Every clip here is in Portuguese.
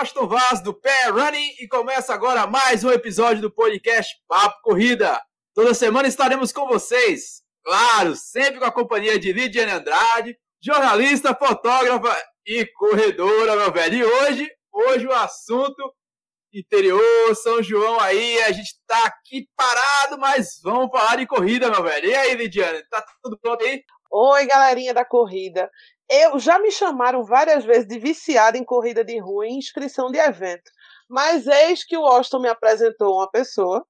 Washington Vaz do Pé Running e começa agora mais um episódio do podcast Papo Corrida. Toda semana estaremos com vocês, claro, sempre com a companhia de Lidiane Andrade, jornalista, fotógrafa e corredora, meu velho. E hoje, hoje o assunto interior, São João aí, a gente tá aqui parado, mas vamos falar de corrida, meu velho. E aí, Lidiane, tá tudo pronto aí? Oi, galerinha da corrida. Eu já me chamaram várias vezes de viciada em corrida de rua e inscrição de evento. Mas eis que o Austin me apresentou uma pessoa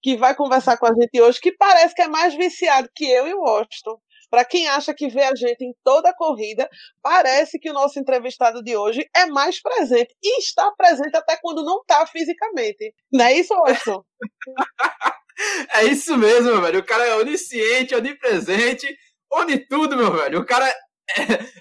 que vai conversar com a gente hoje que parece que é mais viciado que eu e o Austin. Para quem acha que vê a gente em toda a corrida, parece que o nosso entrevistado de hoje é mais presente e está presente até quando não está fisicamente. Não é isso, Austin? é isso mesmo, meu velho. O cara é onisciente, onipresente, one tudo, meu velho. O cara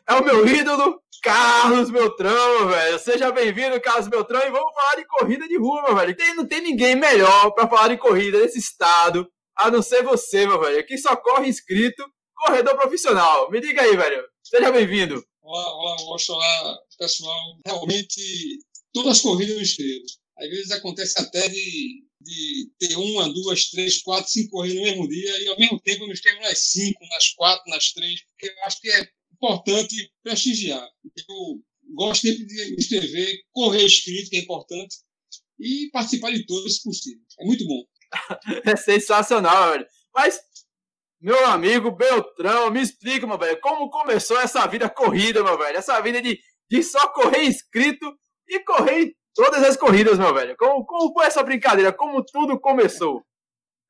é, o meu ídolo, Carlos Beltrão, velho. Seja bem-vindo, Carlos Beltrão, e vamos falar de corrida de rua, velho. Tem, não tem ninguém melhor para falar de corrida nesse estado, a não ser você, meu velho. Aqui só corre inscrito, corredor profissional. Me diga aí, velho. Seja bem-vindo. Olá, olá, olá, pessoal. Realmente, todas as corridas no esteiro. Às vezes acontece até de, de ter uma, duas, três, quatro, cinco corridas no mesmo dia e ao mesmo tempo eu me inscrevo nas cinco, nas quatro, nas três, porque eu acho que é importante prestigiar. Eu gosto sempre de me inscrever, correr escrito, que é importante, e participar de todos, se possível. É muito bom. é sensacional, velho. Mas, meu amigo Beltrão, me explica, meu velho, como começou essa vida corrida, meu velho? Essa vida de, de só correr inscrito e correr todas as corridas, meu velho. Como, como foi essa brincadeira? Como tudo começou?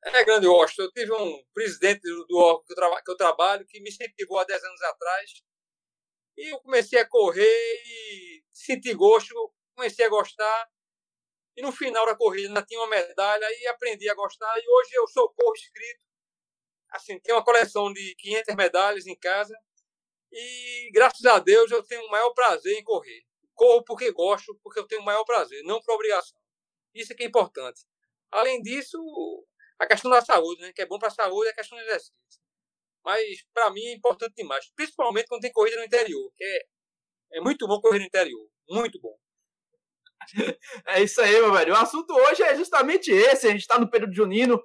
É grande Washington. Eu tive um presidente do órgão que eu, que eu trabalho que me incentivou há 10 anos atrás. E eu comecei a correr e senti gosto, comecei a gostar. E no final da corrida ainda tinha uma medalha e aprendi a gostar. E hoje eu sou corro inscrito. Assim, tenho uma coleção de 500 medalhas em casa. E graças a Deus eu tenho o maior prazer em correr. Corro porque gosto, porque eu tenho o maior prazer, não por obrigação. Isso é que é importante. Além disso, a questão da saúde, né? Que é bom para a saúde, é a questão do exercício. Mas, para mim, é importante demais. Principalmente quando tem corrida no interior, que é, é muito bom correr no interior. Muito bom. É isso aí, meu velho. O assunto hoje é justamente esse. A gente está no período junino.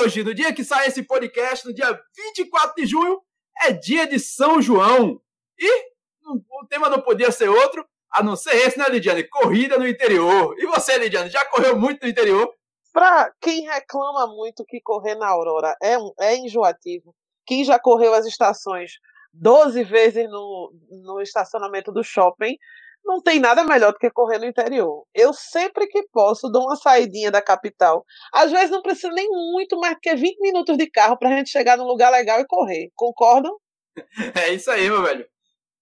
Hoje, no dia que sai esse podcast, no dia 24 de junho, é dia de São João. E o tema não podia ser outro, a não ser esse, né, Lidiane? Corrida no interior. E você, Lidiane, já correu muito no interior? Para quem reclama muito que correr na Aurora é, um, é enjoativo, quem já correu as estações 12 vezes no, no estacionamento do shopping, não tem nada melhor do que correr no interior. Eu sempre que posso dou uma saidinha da capital. Às vezes não precisa nem muito mais que 20 minutos de carro para a gente chegar num lugar legal e correr. Concordam? É isso aí, meu velho.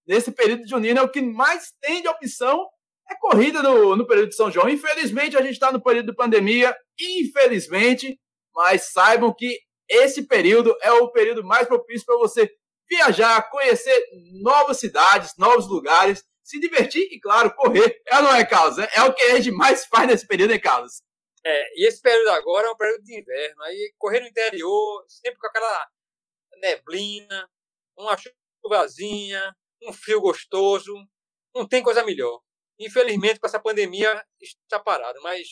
Nesse período de junino é o que mais tem de opção é corrida no, no período de São João. Infelizmente, a gente está no período de pandemia, infelizmente, mas saibam que esse período é o período mais propício para você viajar, conhecer novas cidades, novos lugares, se divertir e, claro, correr. É ou não é, Carlos? É, é o que a gente mais faz nesse período, hein, Carlos? É, e esse período agora é um período de inverno. Aí correr no interior, sempre com aquela neblina, uma chuvazinha, um frio gostoso. Não tem coisa melhor. Infelizmente, com essa pandemia, está parado. Mas,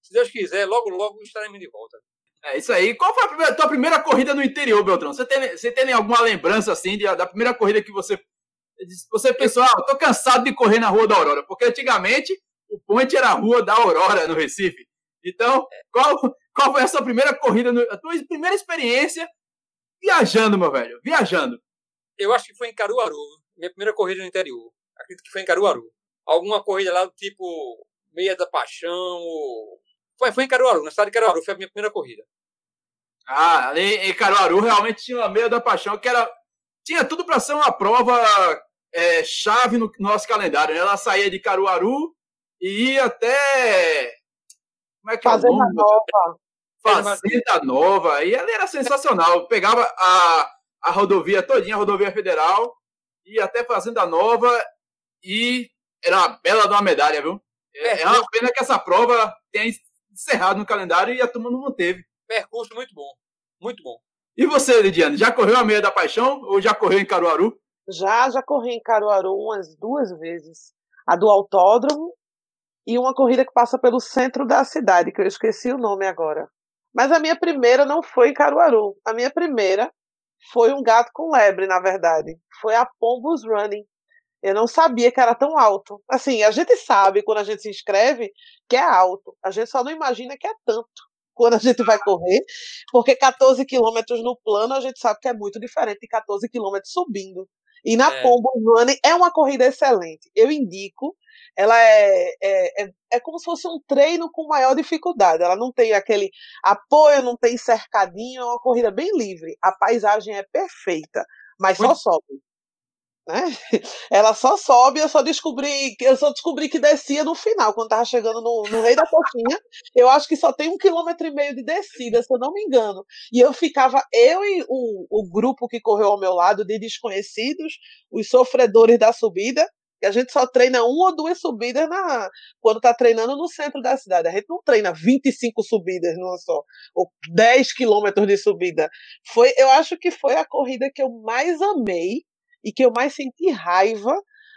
se Deus quiser, logo, logo estaremos de volta. É isso aí. Qual foi a primeira, tua primeira corrida no interior, Beltrão? Você tem, você tem alguma lembrança, assim, de, da primeira corrida que você... Você pensou, ah, eu tô cansado de correr na Rua da Aurora. Porque antigamente, o ponte era a Rua da Aurora, no Recife. Então, qual, qual foi a sua primeira corrida, no, a tua primeira experiência viajando, meu velho? Viajando. Eu acho que foi em Caruaru. Minha primeira corrida no interior. Acredito que foi em Caruaru alguma corrida lá do tipo Meia da Paixão. Ou... Foi, foi em Caruaru, na cidade de Caruaru, foi a minha primeira corrida. Ah, ali em Caruaru realmente tinha uma Meia da Paixão, que era. Tinha tudo para ser uma prova é, chave no, nosso calendário. Né? Ela saía de Caruaru e ia até. Como é que Fazenda é o nome? Nova. Fazenda Nova. E ela era sensacional. Pegava a, a rodovia todinha, a rodovia federal, ia até Fazenda Nova e era uma bela de uma medalha, viu? É, é uma pena que essa prova tenha encerrado no calendário e a turma não manteve. Percurso muito bom. Muito bom. E você, Lidiane, já correu a meia da paixão ou já correu em Caruaru? Já, já corri em Caruaru umas duas vezes. A do autódromo e uma corrida que passa pelo centro da cidade, que eu esqueci o nome agora. Mas a minha primeira não foi em Caruaru. A minha primeira foi um gato com lebre, na verdade. Foi a Pombos Running. Eu não sabia que era tão alto. Assim, a gente sabe quando a gente se inscreve que é alto. A gente só não imagina que é tanto quando a gente vai correr, porque 14 quilômetros no plano a gente sabe que é muito diferente de 14 quilômetros subindo. E na é. Pombo Running é uma corrida excelente. Eu indico. Ela é, é, é, é, como se fosse um treino com maior dificuldade. Ela não tem aquele apoio, não tem cercadinho, é uma corrida bem livre. A paisagem é perfeita, mas muito, só sobe. Né? Ela só sobe, eu só descobri, eu só descobri que descia no final, quando tava chegando no, no Rei da Coxinha. Eu acho que só tem um quilômetro e meio de descida, se eu não me engano. E eu ficava, eu e o, o grupo que correu ao meu lado, de desconhecidos, os sofredores da subida, que a gente só treina uma ou duas subidas na, quando tá treinando no centro da cidade. A gente não treina 25 subidas numa só, ou 10 quilômetros de subida. Foi, eu acho que foi a corrida que eu mais amei e que eu mais senti raiva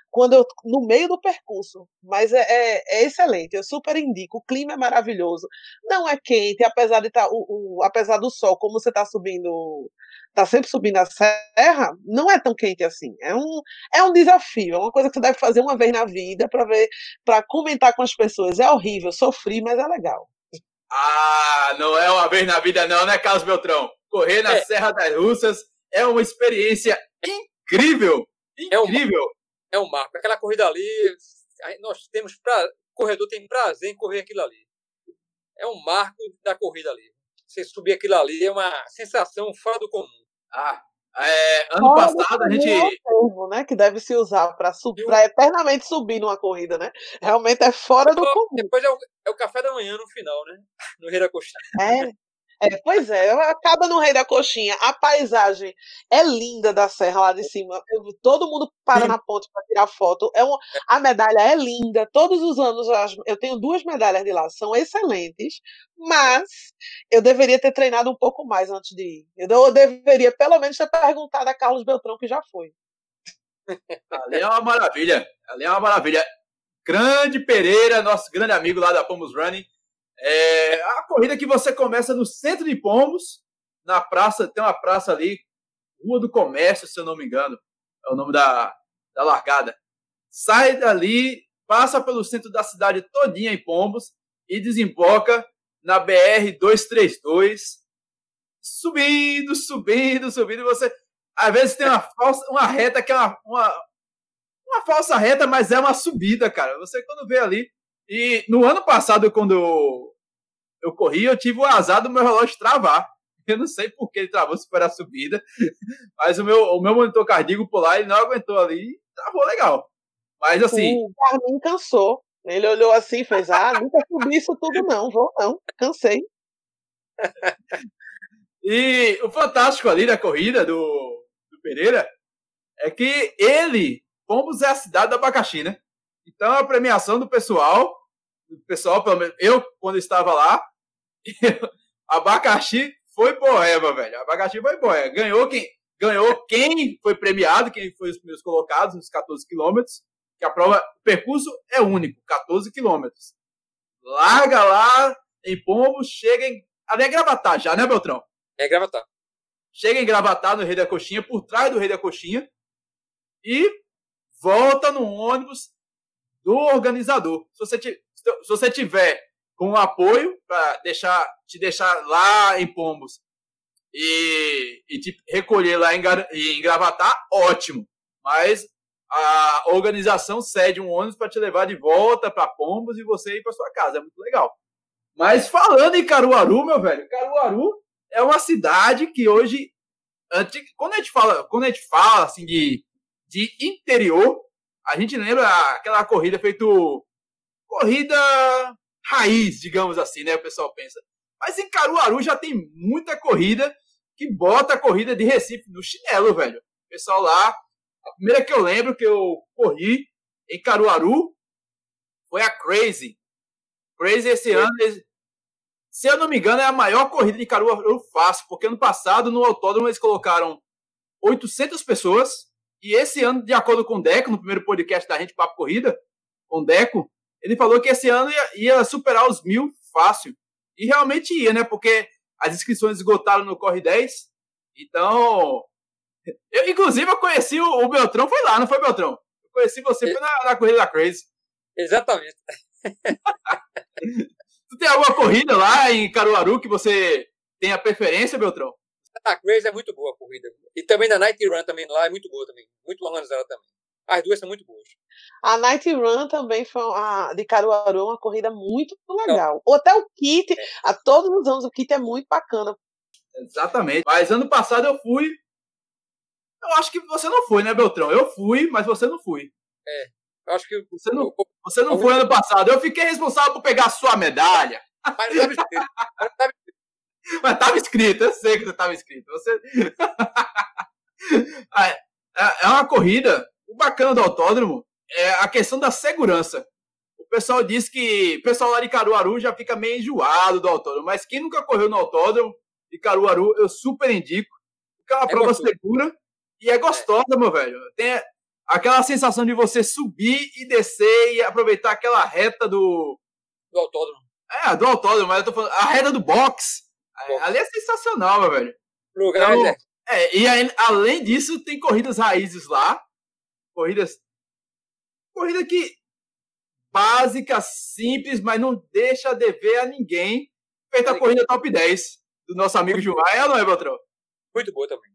quando eu, no meio do percurso. Mas é, é, é, excelente, eu super indico. O clima é maravilhoso. Não é quente, apesar de tá, o, o apesar do sol, como você está subindo, está sempre subindo a serra, não é tão quente assim. É um, é um desafio, é uma coisa que você deve fazer uma vez na vida para ver, para comentar com as pessoas. É horrível, sofri, mas é legal. Ah, não é uma vez na vida, não, né, Carlos Beltrão? Correr na é. Serra das Russas é uma experiência incrível! Incrível! É um, é um marco. Aquela corrida ali, nós temos pra, o corredor tem prazer em correr aquilo ali. É um marco da corrida ali. Você subir aquilo ali é uma sensação fora do comum. Ah, é, ano fora passado a gente. É termo, né, que deve se usar para subir, para eternamente subir numa corrida, né? Realmente é fora do comum. Depois é o, é o café da manhã no final, né? No Rio da Coxinha. É, é, pois é, acaba no Rei da Coxinha. A paisagem é linda da serra lá de cima. Eu, todo mundo para na ponte para tirar foto. É uma, a medalha é linda. Todos os anos eu tenho duas medalhas de lá, são excelentes. Mas eu deveria ter treinado um pouco mais antes de ir. Eu deveria pelo menos ter perguntado a Carlos Beltrão que já foi. Ali é uma maravilha. Ali é uma maravilha. Grande Pereira, nosso grande amigo lá da Pomos Running é a corrida que você começa no centro de Pombos, na praça, tem uma praça ali, Rua do Comércio, se eu não me engano, é o nome da, da largada. Sai dali, passa pelo centro da cidade todinha em Pombos e desemboca na BR 232, subindo, subindo, subindo. Você às vezes tem uma falsa, uma reta que é uma, uma, uma falsa reta, mas é uma subida, cara. Você quando vê ali e no ano passado, quando eu, eu corri, eu tive o azar do meu relógio travar. Eu não sei por que ele travou se foi a subida, mas o meu, o meu monitor cardíaco por lá, ele não aguentou ali e travou legal. Mas assim. O Garmin cansou. Ele olhou assim e fez: Ah, nunca subi isso tudo, não, vou não, cansei. e o fantástico ali da corrida do, do Pereira é que ele, Pombos é a cidade do abacaxi, né? Então a premiação do pessoal, o pessoal, pelo menos eu, quando estava lá, abacaxi foi boema, velho. Abacaxi foi boema. Ganhou quem, ganhou quem foi premiado, quem foi os primeiros colocados nos 14 quilômetros, que a prova, o percurso é único, 14 quilômetros. Larga lá em Pombo, chega em. Ali é Gravatar já, né, Beltrão? É Gravatar. Chega em Gravatar, no Rei da Coxinha, por trás do Rei da Coxinha, e volta no ônibus do organizador. Se você, se você tiver com apoio para deixar, te deixar lá em Pombos e, e te recolher lá em, em Gravatar, ótimo. Mas a organização cede um ônibus para te levar de volta para Pombos e você ir para sua casa. É muito legal. Mas falando em Caruaru, meu velho, Caruaru é uma cidade que hoje, quando a gente fala, quando a gente fala assim de, de interior, a gente lembra aquela corrida feito corrida raiz, digamos assim, né? O pessoal pensa. Mas em Caruaru já tem muita corrida que bota a corrida de Recife no chinelo, velho. O pessoal lá, a primeira que eu lembro que eu corri em Caruaru foi a Crazy. Crazy esse ano, se eu não me engano, é a maior corrida de Caruaru fácil, porque ano passado no autódromo eles colocaram 800 pessoas E esse ano, de acordo com o Deco, no primeiro podcast da gente, Papo Corrida, com o Deco, ele falou que esse ano ia, ia superar os mil fácil. E realmente ia, né? Porque as inscrições esgotaram no Corre 10. Então. Eu, inclusive, eu conheci o, o Beltrão, foi lá, não foi, Beltrão? Eu conheci você foi na, na corrida da Crazy. Exatamente. tu tem alguma corrida lá em Caruaru que você tem a preferência, Beltrão? A Crazy é muito boa a corrida. E também na Night Run também lá é muito boa também. Muito organizada também. As duas são muito boas. A Night Run também foi a de Caruaru, uma corrida muito legal. Ou até o kit, é. a todos os anos o kit é muito bacana. Exatamente. Mas ano passado eu fui. Eu acho que você não foi, né, Beltrão? Eu fui, mas você não foi. É. Eu acho que. Você não, você não foi ano passado. Eu fiquei responsável por pegar a sua medalha. Mas estava escrito. Mas estava escrito, eu sei que você estava escrito. Você... É, é, é uma corrida bacana do autódromo é a questão da segurança. O pessoal diz que o pessoal lá de Caruaru já fica meio enjoado do autódromo, mas quem nunca correu no autódromo de Caruaru, eu super indico. Porque é uma é prova gostoso. segura e é gostosa, é. meu velho. Tem aquela sensação de você subir e descer e aproveitar aquela reta do. Do autódromo. É, do autódromo, mas eu tô falando. A reta do box. box. Ali é sensacional, meu velho. Lugar então, é. é. E aí, além disso, tem corridas raízes lá corridas. Corrida que básica, simples, mas não deixa dever a ninguém. Feita a corrida top 10 do nosso amigo Gilmar. É ou não é, Beltrão? Muito boa também.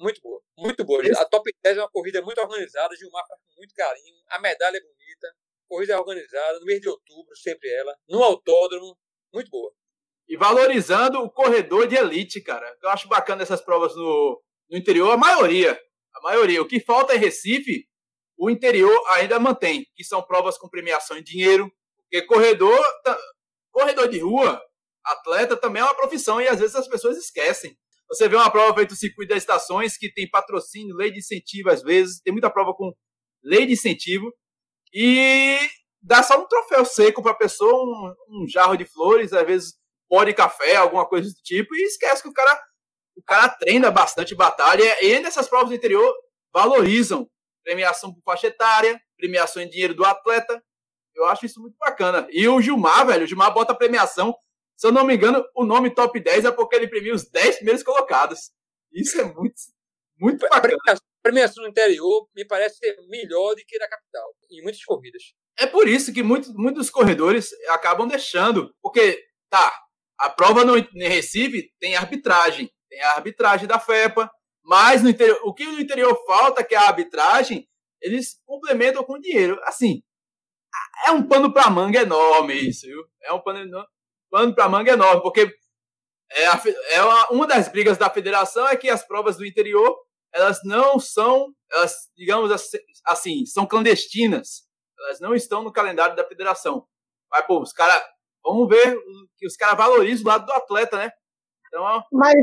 Muito boa. Muito boa. Esse... A top 10 é uma corrida muito organizada. Gilmar faz com muito carinho. A medalha é bonita. Corrida é organizada. No mês de outubro, sempre ela. No autódromo. Muito boa. E valorizando o corredor de elite, cara. Eu acho bacana essas provas no, no interior. A maioria. A maioria. O que falta em Recife o interior ainda mantém, que são provas com premiação em dinheiro, porque corredor, corredor de rua, atleta também é uma profissão e às vezes as pessoas esquecem. Você vê uma prova feita no circuito das estações que tem patrocínio, lei de incentivo às vezes, tem muita prova com lei de incentivo e dá só um troféu seco para a pessoa, um, um, jarro de flores, às vezes pó de café, alguma coisa do tipo e esquece que o cara o cara treina bastante batalha e ainda essas provas do interior valorizam premiação por faixa etária, premiação em dinheiro do atleta. Eu acho isso muito bacana. E o Gilmar, velho, o Gilmar bota a premiação. Se eu não me engano, o nome top 10 é porque ele premia os 10 primeiros colocados. Isso é muito, muito bacana. A premiação no interior me parece ser melhor do que na capital, em muitas corridas. É por isso que muitos, muitos corredores acabam deixando. Porque, tá, a prova no, em Recife tem arbitragem. Tem a arbitragem da FEPA, mas no interior, o que no interior falta, que é a arbitragem, eles complementam com dinheiro. Assim, é um pano para manga enorme isso, viu? É um pano, pano para manga enorme, porque é, a, é uma, uma das brigas da federação é que as provas do interior elas não são, elas, digamos assim, são clandestinas. Elas não estão no calendário da federação. Mas, pô, os caras, vamos ver que os caras valorizam o lado do atleta, né? Então, Mas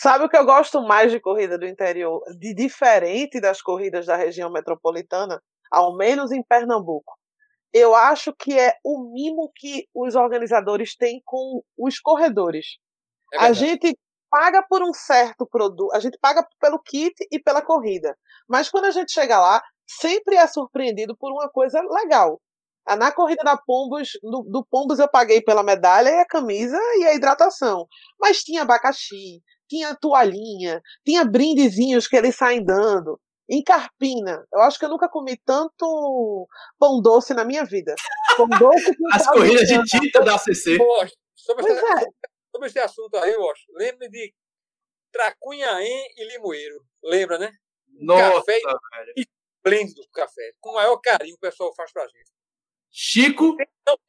Sabe o que eu gosto mais de corrida do interior? De diferente das corridas da região metropolitana, ao menos em Pernambuco. Eu acho que é o mimo que os organizadores têm com os corredores. É a gente paga por um certo produto, a gente paga pelo kit e pela corrida. Mas quando a gente chega lá, sempre é surpreendido por uma coisa legal. Na corrida da Pombos, do, do Pombos eu paguei pela medalha e a camisa e a hidratação. Mas tinha abacaxi, tinha toalhinha, tinha brindezinhos que eles saem dando. Em Carpina, eu acho que eu nunca comi tanto pão doce na minha vida. Pão doce As corridas de tinta da ACC. sobre, esse, é. sobre esse assunto aí, eu acho. Lembra de Tracunhaém e Limoeiro. Lembra, né? Nossa, café velho. Esplêndido café. Com o maior carinho o pessoal faz pra gente. Chico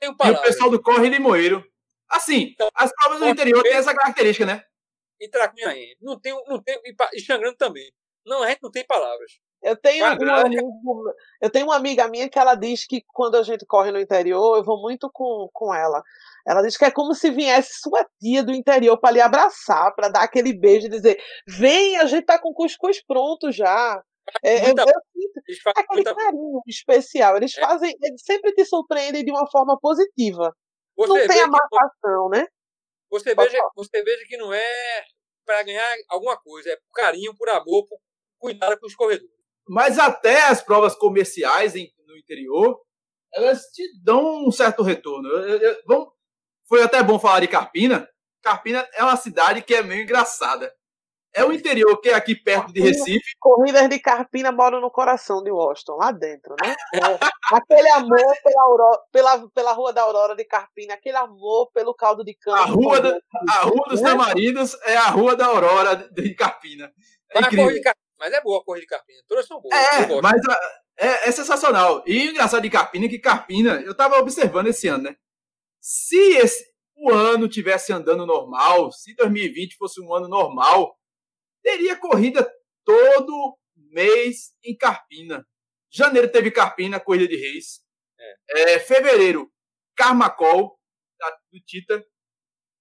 e o pessoal do Corre Limoeiro. Assim, então, as provas do interior têm essa característica, né? E Tracunhaém. Não tem, não tem, e Xangrande também. Não, a gente não tem palavras. Eu tenho, um amigo, eu tenho uma amiga minha que ela diz que quando a gente corre no interior, eu vou muito com, com ela. Ela diz que é como se viesse sua tia do interior para lhe abraçar, para dar aquele beijo e dizer: vem, a gente tá com cuscuz pronto já. É, muita, eu, eu sinto aquele muita... carinho especial. Eles é. fazem, eles sempre te surpreendem de uma forma positiva. Você não tem a marcação, né? Você veja, você veja que não é para ganhar alguma coisa, é por carinho, por amor, por cuidado com os corredores. Mas até as provas comerciais em, no interior, elas te dão um certo retorno. Eu, eu, vamos, foi até bom falar de Carpina. Carpina é uma cidade que é meio engraçada. É o interior que é aqui perto de Recife. Corridas de Carpina moram no coração de Washington, lá dentro, né? É, aquele amor pela, Aurora, pela, pela Rua da Aurora de Carpina, aquele amor pelo caldo de cana. A Rua, da, a rua dos né? Tamarindos é a Rua da Aurora de Carpina. É incrível. Mas é boa a corrida de Carpina. Todas são boas. É, mas é, é, sensacional. E o engraçado de Carpina é que Carpina, eu tava observando esse ano, né? Se esse, o ano tivesse andando normal, se 2020 fosse um ano normal, teria corrida todo mês em Carpina. Janeiro teve Carpina, corrida de reis. É. É, fevereiro, Carmacol, do Tita.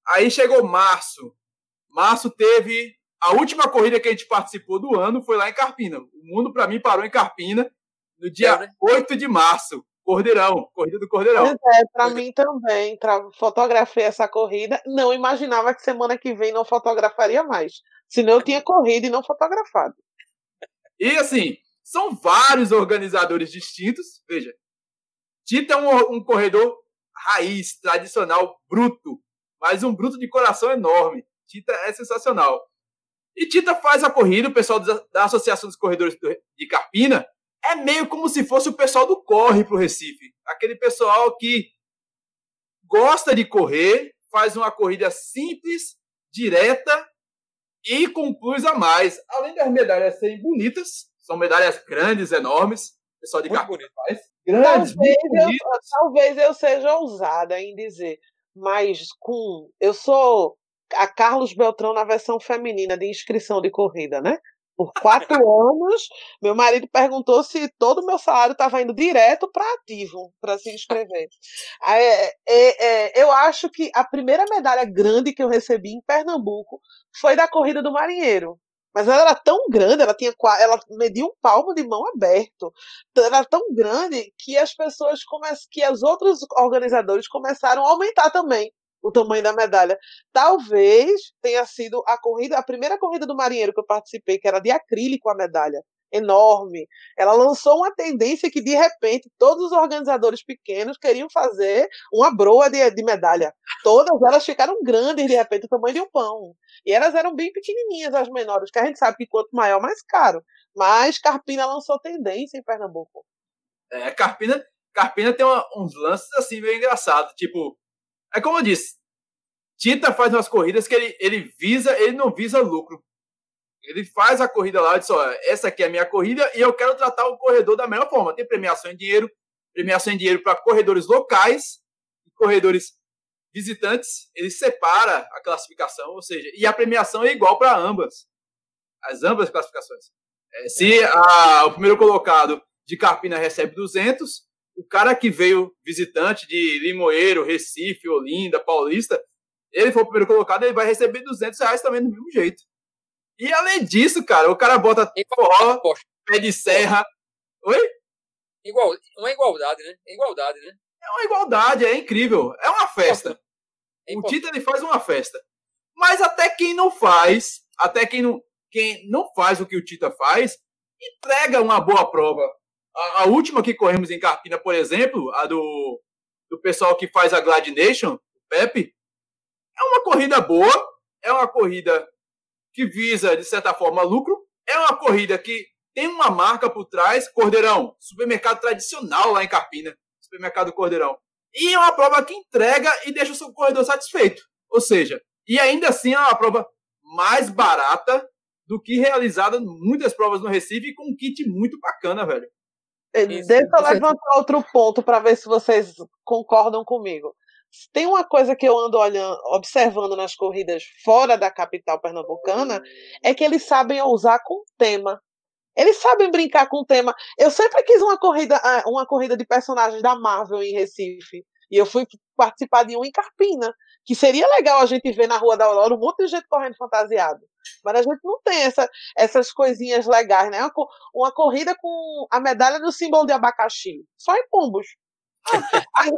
Aí chegou março. Março teve a última corrida que a gente participou do ano foi lá em Carpina. O mundo, para mim, parou em Carpina no dia é, né? 8 de março. Cordeirão, corrida do Cordeirão. Pois é, para mim também. Fotografei essa corrida. Não imaginava que semana que vem não fotografaria mais. Senão eu tinha corrido e não fotografado. E assim, são vários organizadores distintos. Veja, Tita é um, um corredor raiz, tradicional, bruto, mas um bruto de coração enorme. Tita é sensacional. E Tita faz a corrida, o pessoal da Associação dos Corredores de Carpina é meio como se fosse o pessoal do Corre para o Recife. Aquele pessoal que gosta de correr, faz uma corrida simples, direta e com plus a mais. Além das medalhas serem bonitas, são medalhas grandes, enormes. O pessoal de Carpina faz. Grandes, talvez eu, talvez eu seja ousada em dizer, mas com. Eu sou a Carlos Beltrão na versão feminina de inscrição de corrida, né? Por quatro anos, meu marido perguntou se todo o meu salário estava indo direto para ativo, para se inscrever. É, é, é, eu acho que a primeira medalha grande que eu recebi em Pernambuco foi da corrida do marinheiro. Mas ela era tão grande, ela tinha ela media um palmo de mão aberto. Ela era tão grande que as pessoas que os outros organizadores começaram a aumentar também o tamanho da medalha. Talvez tenha sido a corrida, a primeira corrida do marinheiro que eu participei, que era de acrílico a medalha, enorme. Ela lançou uma tendência que de repente todos os organizadores pequenos queriam fazer uma broa de, de medalha. Todas elas ficaram grandes de repente, o tamanho de um pão. E elas eram bem pequenininhas as menores, que a gente sabe que quanto maior mais caro. Mas Carpina lançou tendência em Pernambuco. É, Carpina, Carpina tem uma, uns lances assim meio engraçados, tipo é como eu disse, Tita faz umas corridas que ele, ele visa, ele não visa lucro. Ele faz a corrida lá e diz: ó, essa aqui é a minha corrida e eu quero tratar o corredor da melhor forma. Tem premiação em dinheiro, premiação em dinheiro para corredores locais e corredores visitantes. Ele separa a classificação, ou seja, e a premiação é igual para ambas. As ambas classificações. É, se a, o primeiro colocado de Carpina recebe 200, o cara que veio visitante de Limoeiro, Recife, Olinda, Paulista, ele for o primeiro colocado, ele vai receber 200 reais também do mesmo jeito. E além disso, cara, o cara bota forró, pé de serra. Oi? Igual, uma igualdade, né? É igualdade, né? É uma igualdade, é incrível. É uma festa. É o Tito ele faz uma festa. Mas até quem não faz, até quem não, quem não faz o que o Tita faz, entrega uma boa prova. A, a, última que corremos em Carpina, por exemplo, a do, do pessoal que faz a Glad Nation, o Pepe, é uma corrida boa, é uma corrida que visa, de certa forma, lucro, é uma corrida que tem uma marca por trás, Cordeirão, supermercado tradicional lá em Carpina, supermercado Cordeirão. E é uma prova que entrega e deixa o seu corredor satisfeito. Ou seja, e ainda assim é uma prova mais barata do que realizada muitas provas no Recife com um kit muito bacana, velho. É, deixa eu levantar outro ponto para ver se vocês concordam comigo. Tem uma coisa que eu ando olhando, observando nas corridas fora da capital pernambucana, é que eles sabem usar com tema. Eles sabem brincar com o tema. Eu sempre quis uma corrida, ah, uma corrida de personagens da Marvel em Recife. E eu fui participar de um em Carpina, que seria legal a gente ver na Rua da Aurora um monte de gente correndo fantasiado. Mas a gente não tem essa, essas coisinhas legais, né? Uma, uma corrida com a medalha do símbolo de abacaxi. Só em pombos. as,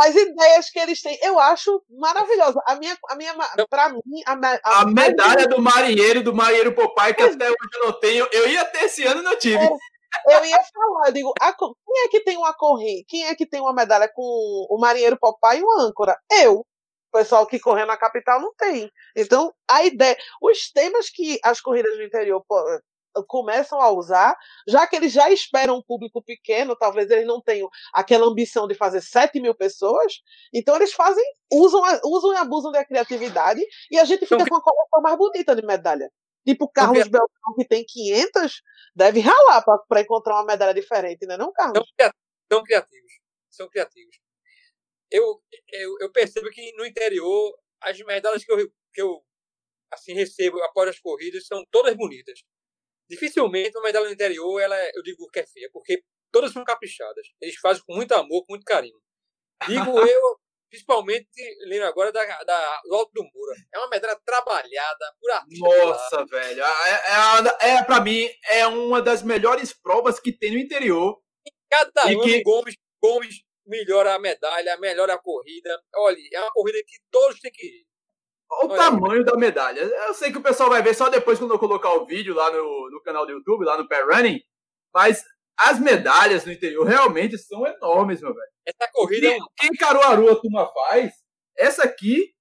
as, ideias que eles têm, eu acho maravilhosa. A minha, a minha, para mim, a, a, a medalha do marinheiro, do marinheiro Popeye, que até hoje eu não tenho, eu ia ter esse ano e não tive. Eu ia falar, eu digo, a, quem é que tem uma corrida? Quem é que tem uma medalha com o marinheiro Popeye e o âncora? Eu. O pessoal que corre na capital não tem. Então, a ideia, os temas que as corridas do interior começam a usar, já que eles já esperam um público pequeno, talvez eles não tenham aquela ambição de fazer 7 mil pessoas, então eles fazem, usam, usam e abusam da criatividade e a gente fica então, com uma coleção mais bonita de medalha. Tipo, Carlos Beltrão, que tem 500, deve ralar para encontrar uma medalha diferente, né, não, Carlos? São criativos. São criativos. Eu, eu, eu percebo que no interior, as medalhas que eu, que eu assim, recebo após as corridas são todas bonitas. Dificilmente uma medalha no interior, ela, é, eu digo que é feia, porque todas são caprichadas. Eles fazem com muito amor, com muito carinho. Digo eu, principalmente lendo agora da, da, do Alto do Mura. É uma medalha trabalhada por artista. Nossa, velho. É, é, é, pra mim, é uma das melhores provas que tem no interior. Cada ano, que... Gomes, Gomes melhora a medalha, melhora a corrida. Olha, é uma corrida que todos têm que ir. Olha o tamanho da medalha. Eu sei que o pessoal vai ver só depois quando eu colocar o vídeo lá no, no canal do YouTube, lá no Pair Running. Mas as medalhas no interior realmente são enormes, meu velho. Essa corrida. Quem, quem Caruaru a turma faz, essa aqui,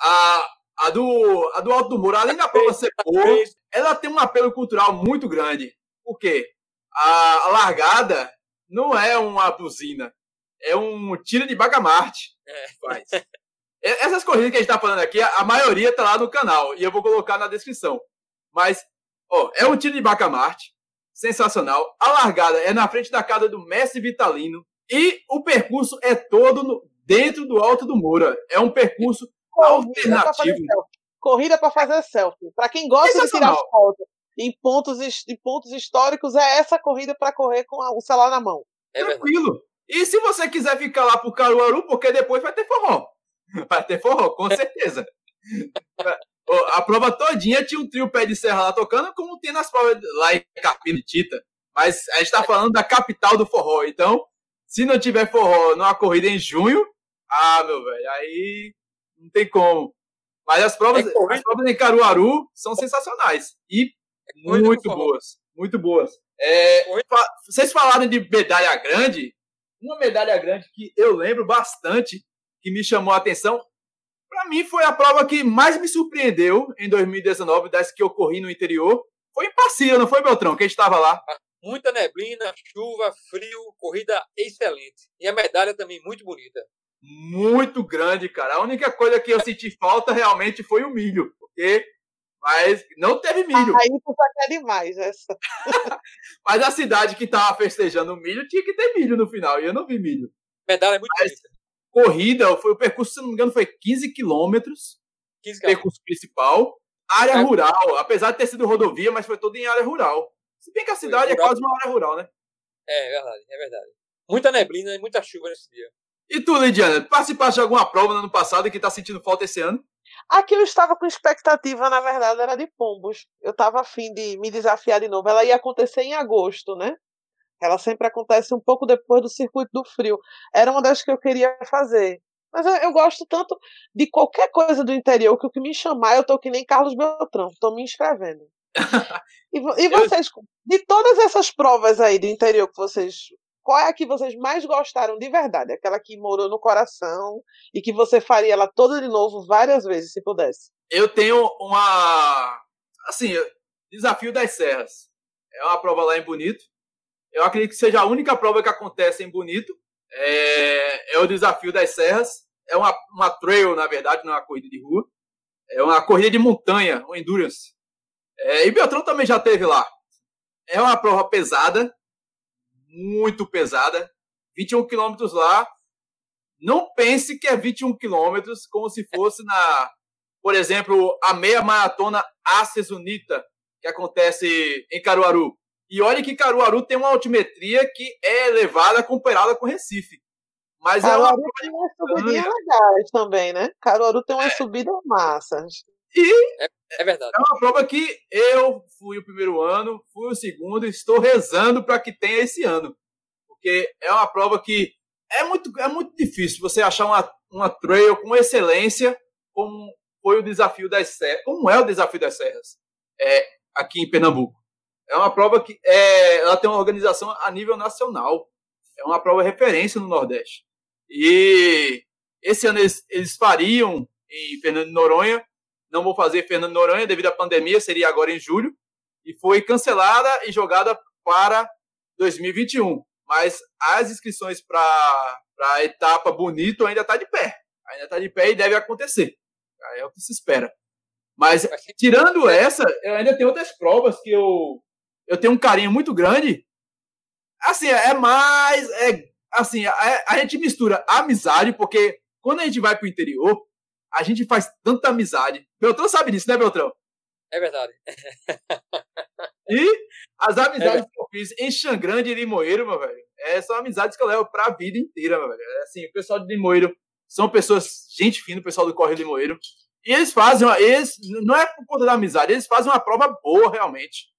a, a, do, a do Alto do Muro, além da prova ser boa, ela tem um apelo cultural muito grande. Por quê? A, a largada não é uma buzina, é um tiro de bagamarte. É. Faz. Essas corridas que a gente está falando aqui, a maioria está lá no canal e eu vou colocar na descrição. Mas, ó, é um tiro de bacamarte, sensacional. A largada é na frente da casa do Mestre Vitalino e o percurso é todo no, dentro do Alto do Moura. É um percurso Corrida alternativo. Corrida para fazer selfie. Para quem gosta de tirar foto em pontos, em pontos históricos, é essa corrida para correr com o celular na mão. É Tranquilo. Verdade. E se você quiser ficar lá pro Caruaru, porque depois vai ter forró. Vai ter forró, com certeza. A prova todinha tinha um trio pé de serra lá tocando, como tem nas provas lá em Capina e Tita. Mas a gente tá falando da capital do forró. Então, se não tiver forró numa corrida em junho, ah, meu velho, aí não tem como. Mas as provas, é as provas em Caruaru são sensacionais. E é muito boas. Muito boas. É, vocês falaram de medalha grande. Uma medalha grande que eu lembro bastante que me chamou a atenção, para mim foi a prova que mais me surpreendeu em 2019, das que eu corri no interior. Foi em Passia, não foi, Beltrão? Que estava lá. Muita neblina, chuva, frio, corrida excelente. E a medalha também muito bonita. Muito grande, cara. A única coisa que eu senti falta realmente foi o milho, porque mas não teve milho. Aí tu tá quer demais essa. Mas a cidade que tava festejando o milho tinha que ter milho no final, e eu não vi milho. Medalha é muito Mas, bonita corrida, foi o percurso, se não me engano, foi 15 quilômetros. 15 percurso principal. Área é. rural, apesar de ter sido rodovia, mas foi todo em área rural. Se bem que a cidade é quase uma área rural, né? É, é verdade, é verdade. Muita neblina e muita chuva nesse dia. E tu, Lidiana, participaste de alguma prova no ano passado e que tá sentindo falta esse ano? Aqui eu estava com expectativa, na verdade, era de pombos. Eu estava afim de me desafiar de novo. Ela ia acontecer em agosto, né? Ela sempre acontece um pouco depois do circuito do frio. Era uma das que eu queria fazer. Mas eu, eu gosto tanto de qualquer coisa do interior que o que me chamar, eu tô que nem Carlos Beltrão, tô me inscrevendo. e, e vocês, de todas essas provas aí do interior que vocês qual é a que vocês mais gostaram de verdade? Aquela que morou no coração e que você faria ela toda de novo várias vezes, se pudesse? Eu tenho uma. Assim, Desafio das Serras. É uma prova lá em Bonito. Eu acredito que seja a única prova que acontece em Bonito. É, é o desafio das serras. É uma, uma trail, na verdade, não é uma corrida de rua. É uma corrida de montanha, um endurance. É, e Beltrão também já teve lá. É uma prova pesada, muito pesada. 21 quilômetros lá. Não pense que é 21 quilômetros como se fosse na, por exemplo, a meia maratona Aces Unita, que acontece em Caruaru. E olha que Caruaru tem uma altimetria que é elevada comparada com Recife. Mas Caruaru é uma... tem umas subidinhas legais também, né? Caruaru tem umas é. subidas massas. E é, é, verdade. É uma prova que eu fui o primeiro ano, fui o segundo, estou rezando para que tenha esse ano. Porque é uma prova que é muito, é muito difícil você achar uma, uma trail com excelência, como foi o desafio das serras, como é o desafio das serras é, aqui em Pernambuco. É uma prova que é, ela tem uma organização a nível nacional. É uma prova referência no Nordeste. E esse ano eles, eles fariam em Fernando de Noronha. Não vou fazer Fernando de Noronha devido à pandemia, seria agora em julho. E foi cancelada e jogada para 2021. Mas as inscrições para a etapa bonito ainda está de pé. Ainda está de pé e deve acontecer. É o que se espera. Mas, tirando essa, eu ainda tenho outras provas que eu, eu tenho um carinho muito grande. Assim, é mais. É, assim, a, a gente mistura amizade, porque quando a gente vai para o interior, a gente faz tanta amizade. Beltrão sabe disso, né, Beltrão? É verdade. e as amizades é que eu fiz em Xangrande e Limoeiro, meu velho, é, são amizades que eu levo para a vida inteira, meu velho. É, assim, o pessoal de Limoeiro são pessoas, gente fina, o pessoal do Correio Limoeiro. E eles fazem, eles, não é por conta da amizade, eles fazem uma prova boa, realmente.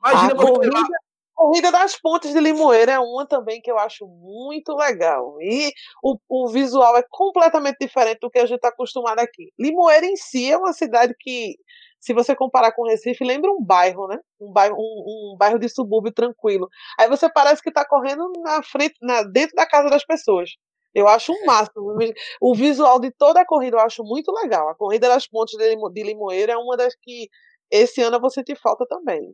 Imagina a corrida, levar... corrida das Pontes de Limoeiro é uma também que eu acho muito legal. E o, o visual é completamente diferente do que a gente está acostumado aqui. Limoeiro em si é uma cidade que, se você comparar com Recife, lembra um bairro, né? Um bairro, um, um bairro de subúrbio tranquilo. Aí você parece que está correndo na frente, na, dentro da casa das pessoas. Eu acho um máximo. O visual de toda a corrida eu acho muito legal. A corrida das pontes de Limoeiro é uma das que esse ano eu vou sentir falta também.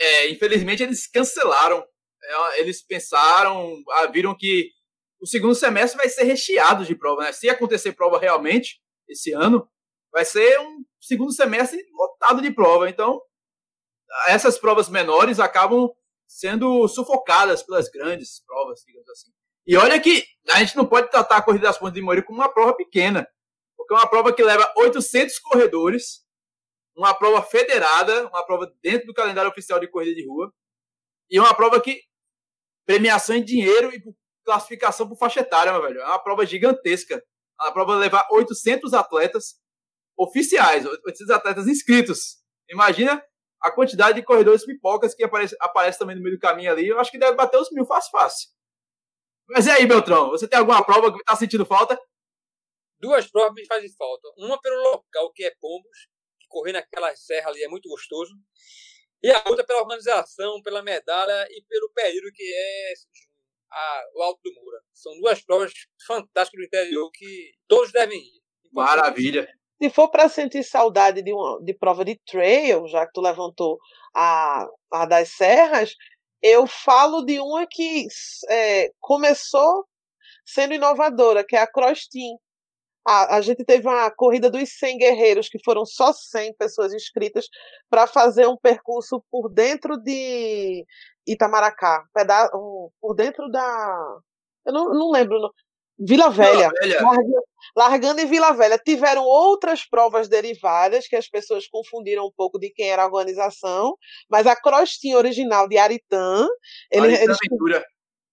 É, infelizmente eles cancelaram. É, eles pensaram, ah, viram que o segundo semestre vai ser recheado de prova, né? Se acontecer prova realmente esse ano, vai ser um segundo semestre lotado de prova. Então, essas provas menores acabam sendo sufocadas pelas grandes provas, digamos assim. E olha que a gente não pode tratar a Corrida das Pontes de Moreira como uma prova pequena, porque é uma prova que leva 800 corredores, uma prova federada, uma prova dentro do calendário oficial de corrida de rua, e uma prova que premiação em dinheiro e classificação por faixa etária, meu velho. É uma prova gigantesca. É uma prova levar 800 atletas oficiais, 800 atletas inscritos. Imagina a quantidade de corredores pipocas que aparece, aparece também no meio do caminho ali. Eu acho que deve bater os mil fácil, fácil. Mas e aí, Beltrão? Você tem alguma prova que está sentindo falta? Duas provas me fazem falta. Uma pelo local, que é Pombos, correr naquela serra ali é muito gostoso. E a outra pela organização, pela medalha e pelo período que é a, o Alto do Moura. São duas provas fantásticas do interior que todos devem ir. Maravilha. Se for para sentir saudade de, uma, de prova de trail, já que tu levantou a, a das serras, eu falo de uma que é, começou sendo inovadora, que é a Cross Team. A, a, gente teve uma corrida dos 100 guerreiros, que foram só 100 pessoas inscritas, para fazer um percurso por dentro de Itamaracá, por dentro da. Eu não, não lembro. Vila Velha. Vila Velha. Largando, largando em Vila Velha. Tiveram outras provas derivadas que as pessoas confundiram um pouco de quem era a organização, mas a crostinha original de Aritã. Ele, Aritã Ventura.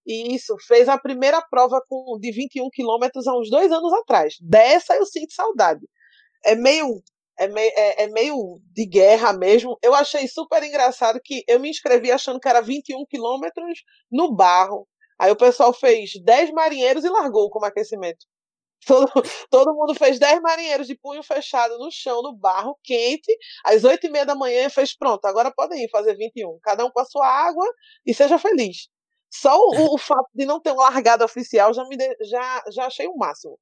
Isso, fez a primeira prova com, de 21 quilômetros há uns dois anos atrás. Dessa eu sinto saudade. É meio, é, meio, é, é meio de guerra mesmo. Eu achei super engraçado que eu me inscrevi achando que era 21 quilômetros no barro. Aí o pessoal fez 10 marinheiros e largou como aquecimento. Todo, todo mundo fez 10 marinheiros de punho fechado no chão, no barro, quente, às 8 e meia da manhã e fez pronto, agora podem ir fazer 21. Cada um com a sua água e seja feliz. Só o, o fato de não ter um largada oficial já me de, já, já achei o máximo.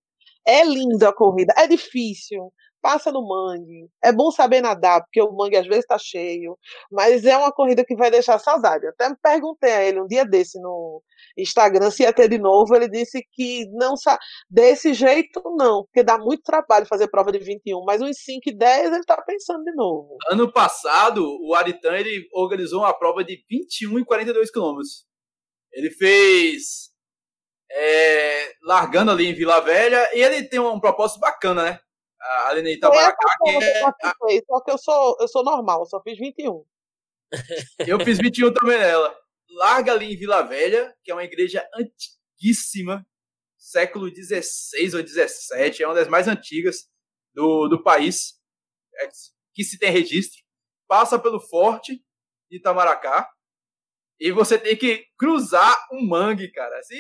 É linda a corrida, é difícil, passa no mangue. É bom saber nadar, porque o mangue às vezes está cheio, mas é uma corrida que vai deixar saudade. Até me perguntei a ele um dia desse no Instagram se ia ter de novo. Ele disse que não desse jeito não, porque dá muito trabalho fazer prova de 21, mas uns 5 e 10 ele está pensando de novo. Ano passado, o Aritan ele organizou uma prova de 21 e 42 quilômetros. Ele fez é, largando ali em Vila Velha e ele tem um propósito bacana, né? A Aline Itamaracá. Que é... Só que eu sou, eu sou normal, eu só fiz 21. eu fiz 21 também nela. Larga ali em Vila Velha, que é uma igreja antiguíssima, século XVI ou XVII, é uma das mais antigas do, do país, é, que se tem registro. Passa pelo forte de Itamaracá, e você tem que cruzar um mangue, cara. Se,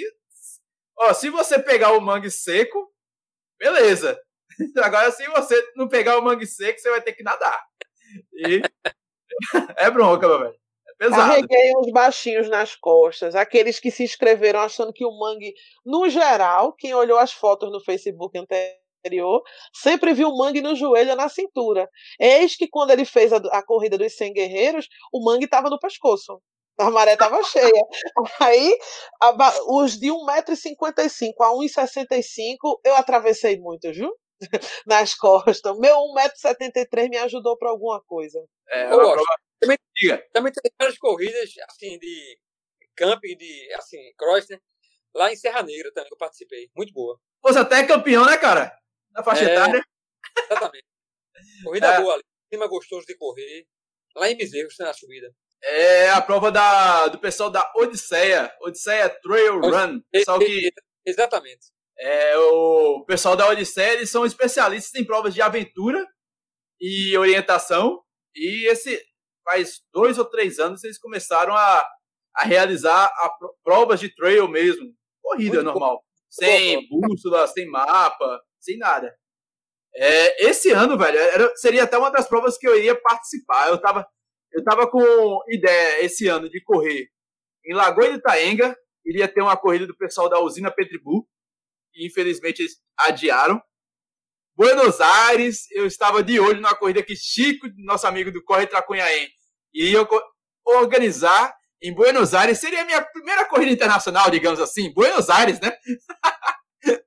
ó, se você pegar o mangue seco, beleza. Agora, se você não pegar o mangue seco, você vai ter que nadar. E é bronca, meu velho. É pesado. Carreguei uns baixinhos nas costas, aqueles que se inscreveram achando que o mangue, no geral, quem olhou as fotos no Facebook anterior, sempre viu o mangue no joelho ou na cintura. Eis que quando ele fez a, a corrida dos 100 guerreiros, o mangue estava no pescoço. A maré estava cheia. Aí, a, os de 1,55m a 1,65m, eu atravessei muito, viu? Nas costas. Meu 1,73m me ajudou para alguma coisa. É, eu gosto. Também, também tem várias corridas assim, de camping, de assim, cross, né? Lá em Serra Negra também, que eu participei. Muito boa. Você até é campeão, né, cara? Na faixa é, etária. Exatamente. Corrida é. boa ali. Clima gostoso de correr. Lá em Bezerros, na subida. É a prova da, do pessoal da Odisseia. Odisseia Trail Run. Pessoal que, Exatamente. É, o pessoal da Odisseia, eles são especialistas em provas de aventura e orientação. E esse faz dois ou três anos eles começaram a, a realizar a, provas de trail mesmo. Corrida Muito normal. Bom. Sem bússola, sem mapa, sem nada. É, esse ano, velho, era, seria até uma das provas que eu iria participar. Eu tava, eu tava com ideia esse ano de correr em Lagoa de Itaenga. Iria ter uma corrida do pessoal da usina Petribu. E infelizmente eles adiaram. Buenos Aires, eu estava de olho na corrida que Chico, nosso amigo do Corre Tracunhaém, iria organizar em Buenos Aires. Seria a minha primeira corrida internacional, digamos assim. Buenos Aires, né?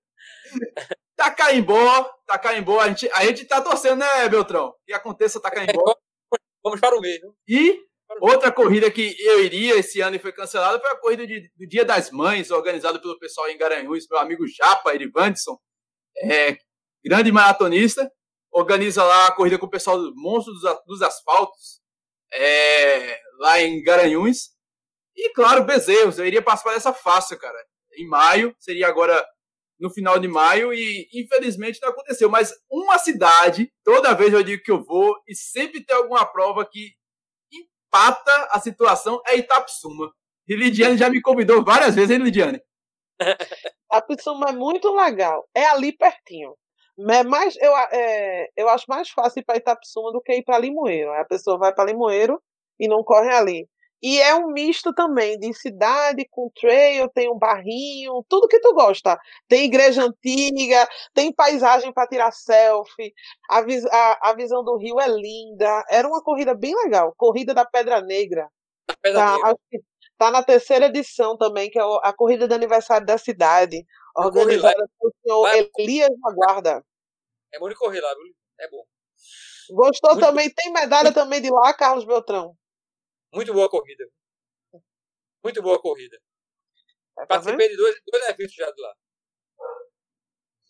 Tacaimbó, Tacaimbó, a gente, a gente tá torcendo, né, Beltrão? Que aconteça Tacaimbó. Vamos para o meio. E outra corrida que eu iria esse ano e foi cancelada foi a corrida de, do Dia das Mães, organizada pelo pessoal em Garanhuns, meu amigo Japa, Erivandson, é, grande maratonista, organiza lá a corrida com o pessoal do Monstros dos, dos Asfaltos, é, lá em Garanhuns. E, claro, Bezerros, eu iria participar dessa fácil, cara. Em maio, seria agora no final de maio e infelizmente não aconteceu. Mas uma cidade, toda vez eu digo que eu vou e sempre tem alguma prova que empata a situação é Itapsuma. E Lidiane já me convidou várias vezes, hein, Lidiane? Itapsuma é muito legal. É ali pertinho. É mais, eu, é, eu acho mais fácil ir para Itapsuma do que ir para Limoeiro. A pessoa vai para Limoeiro e não corre ali. E é um misto também de cidade com trail, tem um barrinho, tudo que tu gosta. Tem igreja antiga, tem paisagem para tirar selfie, a, a, a, visão do rio é linda. Era uma corrida bem legal, Corrida da Pedra Negra. Pedra tá, Negra. tá na terceira edição também, que é a corrida de aniversário da cidade, organizada pelo senhor Elias Guarda. É bom de correr lá, é bom. Gostou Muito também? Tem medalha também de lá, Carlos Beltrão? Muito boa corrida. Muito boa corrida. Tá Participei de dois, dois eventos já de lá.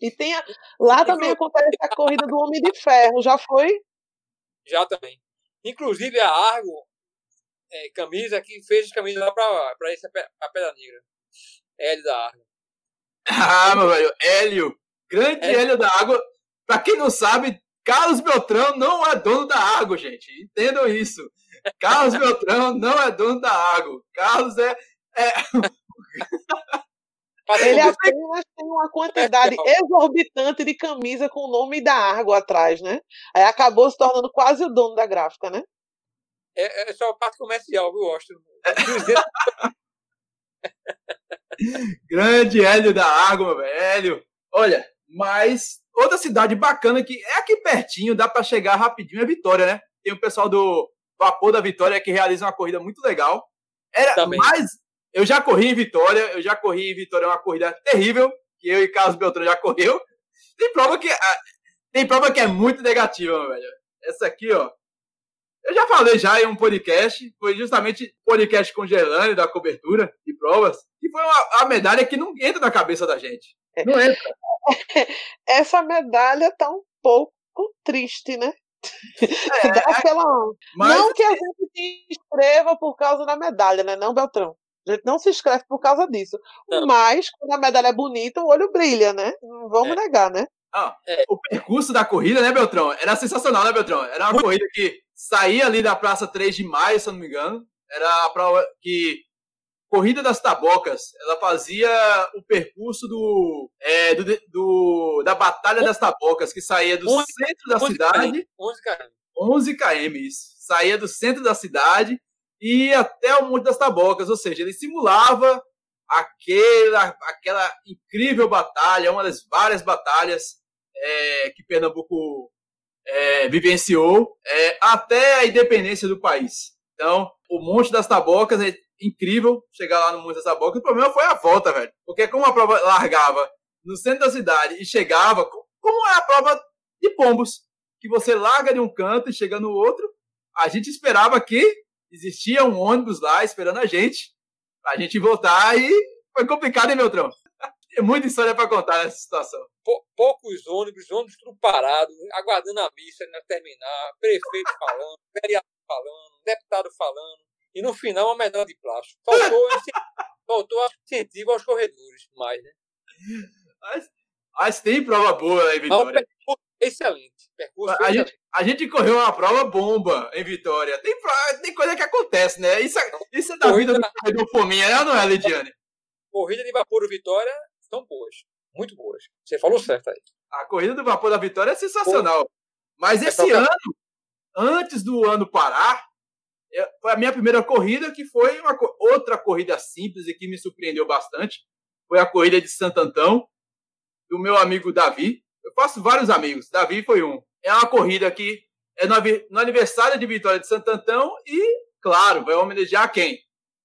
E tem a... lá também acontece a corrida do Homem de Ferro, já foi? Já também. Inclusive a Argo é, camisa que fez camisa lá para esse a Pedra Negra. Hélio da Argo. Ah, meu velho, Hélio. Grande Hélio, Hélio da Água. Para quem não sabe, Carlos Beltrão não é dono da água, gente. Entendam isso. Carlos Beltrão não é dono da água. Carlos é. é... Ele apenas tem uma quantidade exorbitante de camisa com o nome da Argo atrás, né? Aí acabou se tornando quase o dono da gráfica, né? É, é só a parte comercial, viu, Austin? Grande Hélio da Água, velho. Olha, mas outra cidade bacana que é aqui pertinho, dá para chegar rapidinho, é Vitória, né? Tem o pessoal do Vapor da Vitória, que realiza uma corrida muito legal. Era Também. mais. Eu já corri em Vitória, eu já corri em Vitória, uma corrida terrível, que eu e Carlos Beltrão já correu. Tem prova que, tem prova que é muito negativa, velho. Essa aqui, ó. Eu já falei já em um podcast, foi justamente podcast com Gelane, da cobertura de provas, que foi uma, uma medalha que não entra na cabeça da gente. Não entra. Essa medalha tá um pouco triste, né? É, Dá aquela... Mas... Não que a gente se inscreva por causa da medalha, né? Não, Beltrão. A gente não se inscreve por causa disso. Não. Mas, quando a medalha é bonita, o olho brilha, né? Não vamos é. negar, né? Ah, é. O percurso da corrida, né, Beltrão? Era sensacional, né, Beltrão? Era uma corrida que saía ali da Praça 3 de Maio, se eu não me engano. Era a prova que Corrida das Tabocas, ela fazia o percurso do, é, do, do, da Batalha das Tabocas, que saía do 11, centro da 11 cidade. km. 11 km. 11 km, isso. Saía do centro da cidade e até o Monte das Tabocas, ou seja, ele simulava aquela, aquela incrível batalha, uma das várias batalhas é, que Pernambuco é, vivenciou é, até a independência do país. Então, o Monte das Tabocas incrível chegar lá no Monte das Tabocas. O problema foi a volta, velho. Porque como a prova largava no centro da cidade e chegava, como é a prova de pombos, que você larga de um canto e chega no outro, a gente esperava que existia um ônibus lá esperando a gente, pra gente voltar e foi complicado, hein, Beltrão? Tem muita história para contar nessa situação. Poucos ônibus, ônibus tudo parado, aguardando a missa né, terminar, prefeito falando, vereador falando, deputado falando, e no final uma medalha de plástico. Faltou, faltou incentivo aos corredores, mais, né? Mas, mas tem prova boa aí, Vitória. Não, excelente. Percurso a, excelente. Gente, a gente correu uma prova bomba em Vitória. Tem, tem coisa que acontece, né? Isso, é, isso é da Corrida vida do corredor Fominha, né? não é, Lidiane? Corrida de vapor Vitória são boas. Muito boas. Você falou certo aí. A corrida do vapor da Vitória é sensacional. Pô. Mas é esse ano, antes do ano parar, é, foi a minha primeira corrida, que foi uma outra corrida simples e que me surpreendeu bastante. Foi a corrida de Santo Antão, do meu amigo Davi. Eu faço vários amigos, Davi foi um. É uma corrida que é no aniversário de Vitória de Santo Antão e, claro, vai homenagear quem?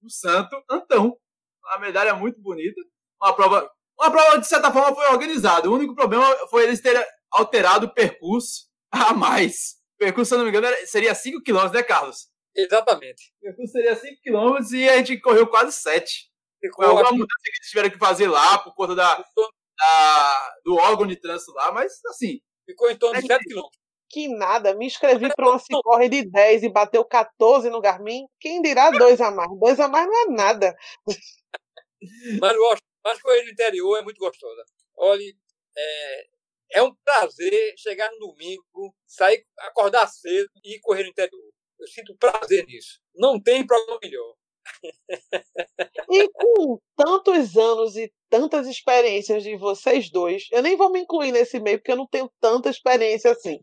O Santo Antão. Uma medalha muito bonita. Uma prova, uma prova de certa forma foi organizada. O único problema foi eles terem alterado o percurso a mais. O percurso, se eu não me engano, seria 5 km, né, Carlos? Exatamente. O percurso seria 5 km e a gente correu quase 7. Foi alguma mudança que eles tiveram que fazer lá por conta da, da, do órgão de trânsito lá, mas assim. Ficou em torno de 7 km. Que nada, me inscrevi para uma corre de 10 e bateu 14 no Garmin. Quem dirá dois a mais? Dois a mais não é nada. Mas gosto, mas correr no interior é muito gostosa. Olhe, é, é um prazer chegar no domingo, sair, acordar cedo e correr no interior. Eu sinto prazer nisso. Não tem problema melhor. E com tantos anos e tantas experiências de vocês dois, eu nem vou me incluir nesse meio porque eu não tenho tanta experiência assim.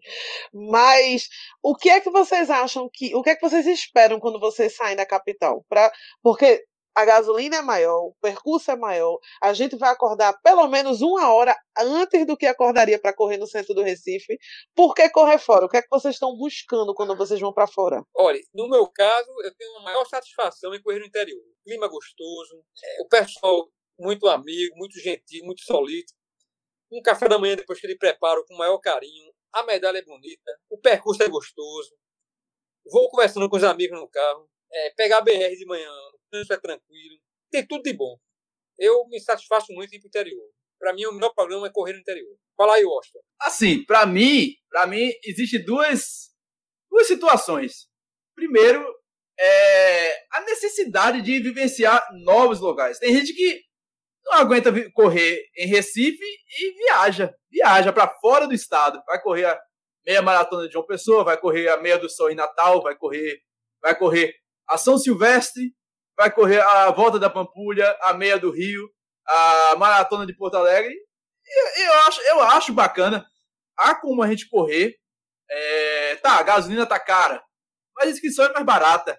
Mas o que é que vocês acham que, o que é que vocês esperam quando vocês saem da capital? Pra, porque a gasolina é maior, o percurso é maior, a gente vai acordar pelo menos uma hora antes do que acordaria para correr no centro do Recife. Por que correr fora? O que é que vocês estão buscando quando vocês vão para fora? Olha, no meu caso, eu tenho uma maior satisfação em correr no interior. Clima gostoso, é, o pessoal muito amigo, muito gentil, muito solito. Um café da manhã depois que ele preparo com o maior carinho. A medalha é bonita, o percurso é gostoso. Vou conversando com os amigos no carro. É, pegar a BR de manhã, é tranquilo, tem tudo de bom. Eu me satisfaço muito em ir para o interior. Para mim, o melhor programa é correr no interior. Fala aí, Austin. Assim, para mim, para mim, existe duas, duas situações. Primeiro, é a necessidade de vivenciar novos locais. Tem gente que não aguenta correr em Recife e viaja. Viaja para fora do estado. Vai correr a meia maratona de João Pessoa, vai correr a meia do Sol em Natal, vai correr, vai correr a São Silvestre, vai correr a volta da Pampulha, a meia do Rio, a maratona de Porto Alegre. E eu acho, eu acho bacana. Há como a gente correr. É, tá, a gasolina tá cara, mas a inscrição é mais barata.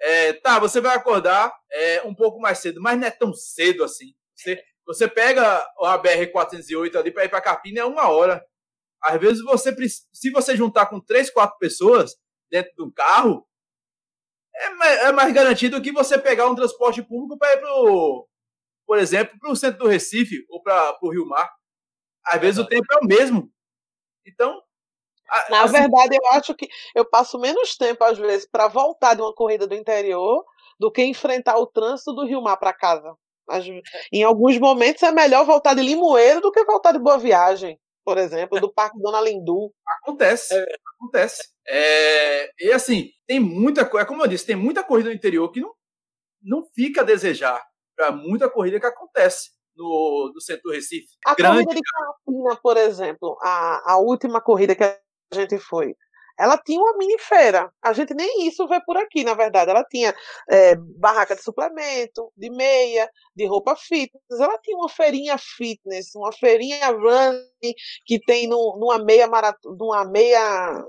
É, tá, você vai acordar é, um pouco mais cedo, mas não é tão cedo assim. Você, você pega a BR-408 ali para ir para Capina é uma hora. Às vezes você se você juntar com três, quatro pessoas dentro do carro, é, é mais garantido que você pegar um transporte público para ir pro, por exemplo, para o centro do Recife ou para o Rio Mar. Às vezes o tempo é o mesmo. Então. Na assim, verdade, eu acho que eu passo menos tempo, às vezes, para voltar de uma corrida do interior do que enfrentar o trânsito do Rio Mar para casa. Em alguns momentos é melhor voltar de Limoeiro do que voltar de Boa Viagem, por exemplo, do Parque Dona Lindu. Acontece, é. acontece. É, e assim, tem muita coisa, é como eu disse, tem muita corrida no interior que não, não fica a desejar para muita corrida que acontece no, no centro do Recife. A Grande... corrida de Campina, por exemplo, a, a última corrida que a gente foi, ela tinha uma mini feira. A gente nem isso vê por aqui, na verdade. Ela tinha é, barraca de suplemento, de meia, de roupa fitness. Ela tinha uma feirinha fitness, uma feirinha running que tem no, numa meia maratona, numa meia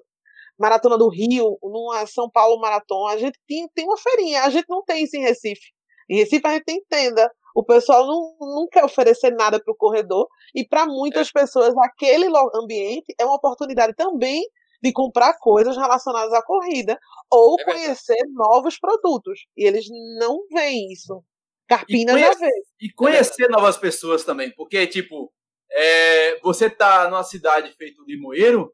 Maratona do Rio, numa São Paulo Maratona, a gente tem, tem uma feirinha, a gente não tem isso em Recife. Em Recife a gente tem tenda, o pessoal não, não quer oferecer nada para o corredor, e para muitas é. pessoas aquele ambiente é uma oportunidade também de comprar coisas relacionadas à corrida ou é conhecer novos produtos. E eles não veem isso. Carpina conhece, já vê. E conhecer é novas pessoas também, porque, tipo, é, você tá numa cidade feito Limoeiro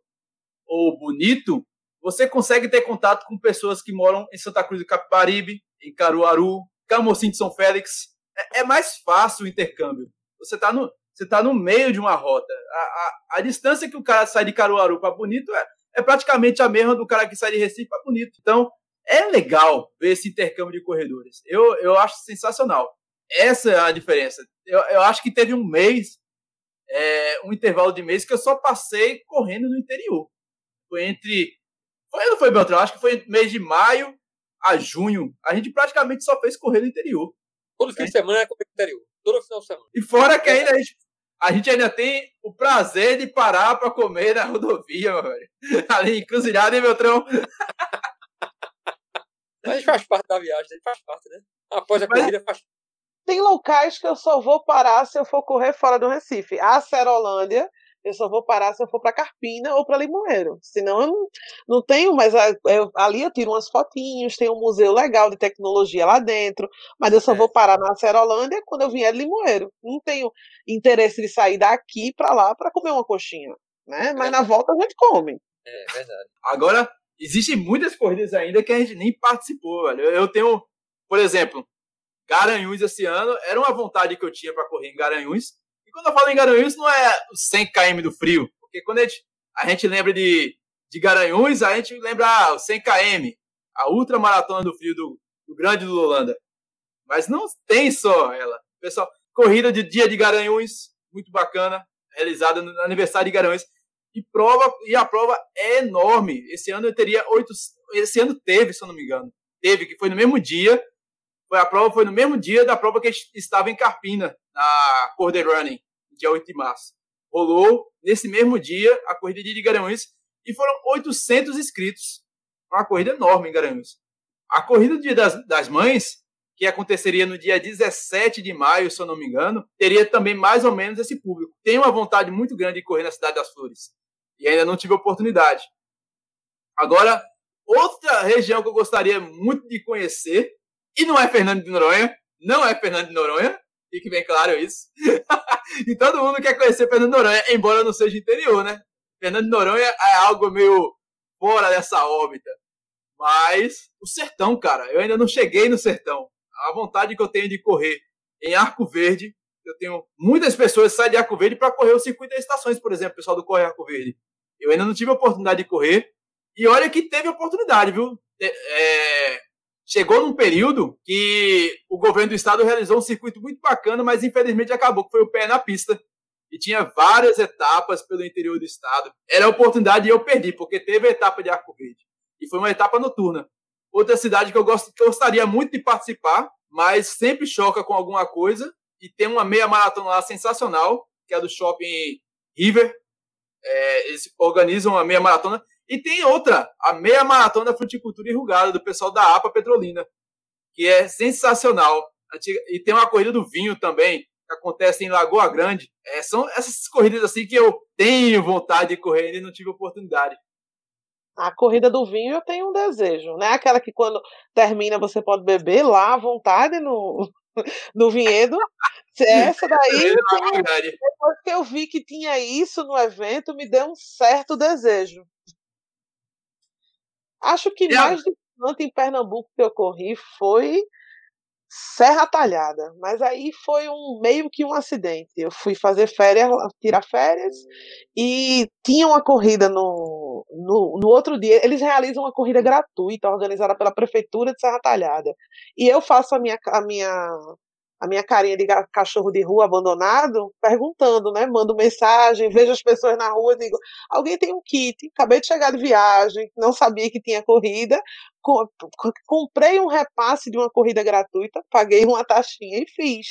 ou Bonito, você consegue ter contato com pessoas que moram em Santa Cruz do Capibaribe, em Caruaru, Camocim de São Félix. É, é mais fácil o intercâmbio. Você está no, você tá no meio de uma rota. A, a, a distância que o cara sai de Caruaru para Bonito é, é praticamente a mesma do cara que sai de Recife para Bonito. Então, é legal ver esse intercâmbio de corredores. Eu, eu acho sensacional. Essa é a diferença. Eu, eu acho que teve um mês, é, um intervalo de mês, que eu só passei correndo no interior. Foi entre. Foi, não foi, Beltrão? Acho que foi mês de maio a junho. A gente praticamente só fez correr no interior. Todo fim de semana é correr no interior. Todo final de semana. E fora que ainda a gente, a gente ainda tem o prazer de parar para comer na rodovia, meu velho. Ali, encruzilhada, hein, Beltrão? Mas faz parte da viagem, faz parte, né? Após a corrida faz Tem locais que eu só vou parar se eu for correr fora do Recife. A Serolândia, eu só vou parar se eu for para Carpina ou para Limoeiro. Senão eu não, não tenho, mas eu, ali eu tiro umas fotinhos, tem um museu legal de tecnologia lá dentro, mas eu só é. vou parar na Serolândia quando eu vier de Limoeiro. Não tenho interesse de sair daqui para lá para comer uma coxinha, né? Mas é. na volta a gente come. É verdade. Agora, existem muitas corridas ainda que a gente nem participou, velho. Eu tenho, por exemplo, Garanhuns esse ano, era uma vontade que eu tinha para correr em Garanhuns. Quando eu falo em Garanhuns, não é os 100 km do frio, porque quando a gente, a gente lembra de, de Garanhuns, a gente lembra ah, os 100 km, a ultra maratona do frio do, do Grande do Holanda. Mas não tem só ela. Pessoal, corrida de dia de Garanhuns, muito bacana, realizada no aniversário de Garanhuns. E prova e a prova é enorme. Esse ano eu teria oito, esse ano teve, se eu não me engano, teve que foi no mesmo dia. Foi a prova foi no mesmo dia da prova que estava em Carpina, na Corder Running, dia 8 de março. Rolou nesse mesmo dia a corrida de Garanhuns e foram 800 inscritos. Uma corrida enorme em Garanhuns. A corrida do Dia das, das Mães, que aconteceria no dia 17 de maio, se eu não me engano, teria também mais ou menos esse público. Tenho uma vontade muito grande de correr na Cidade das Flores e ainda não tive oportunidade. Agora, outra região que eu gostaria muito de conhecer, e não é Fernando de Noronha, não é Fernando de Noronha, fique bem claro isso. e todo mundo quer conhecer Fernando Noronha, embora não seja interior, né? Fernando Noronha é algo meio fora dessa órbita. Mas o sertão, cara, eu ainda não cheguei no sertão. A vontade que eu tenho de correr em Arco Verde, eu tenho muitas pessoas que saem de Arco Verde para correr o circuito das estações, por exemplo, o pessoal do Corre Arco Verde. Eu ainda não tive a oportunidade de correr. E olha que teve oportunidade, viu? É, chegou num período que o governo do estado realizou um circuito muito bacana, mas infelizmente acabou que foi o pé na pista. E tinha várias etapas pelo interior do estado. Era a oportunidade e eu perdi, porque teve a etapa de Arco Verde. E foi uma etapa noturna. Outra cidade que eu, gostaria muito de participar, mas sempre choca com alguma coisa. E tem uma meia maratona lá sensacional, que é do Shopping River, é, eles organizam a meia maratona. E tem outra, a meia maratona da fruticultura enrugada, do pessoal da APA Petrolina, que é sensacional. E tem uma corrida do vinho também, que acontece em Lagoa Grande. É, são essas corridas assim que eu tenho vontade de correr e não tive oportunidade. A corrida do vinho eu tenho um desejo, né? Aquela que quando termina você pode beber lá à vontade no, no vinhedo. Essa daí, depois que eu vi que tinha isso no evento, me deu um certo desejo. Acho que mais de tanto em Pernambuco que eu corri foi Serra Talhada, mas aí foi um meio que um acidente. Eu fui fazer férias, tirar férias, e tinha uma corrida no, no, no, outro dia. Eles realizam uma corrida gratuita organizada pela Prefeitura de Serra Talhada. E eu faço a minha, a minha a minha carinha de cachorro de rua abandonado, perguntando, né? Mando mensagem, vejo as pessoas na rua, digo: alguém tem um kit? Acabei de chegar de viagem, não sabia que tinha corrida, comprei um repasse de uma corrida gratuita, paguei uma taxinha e fiz.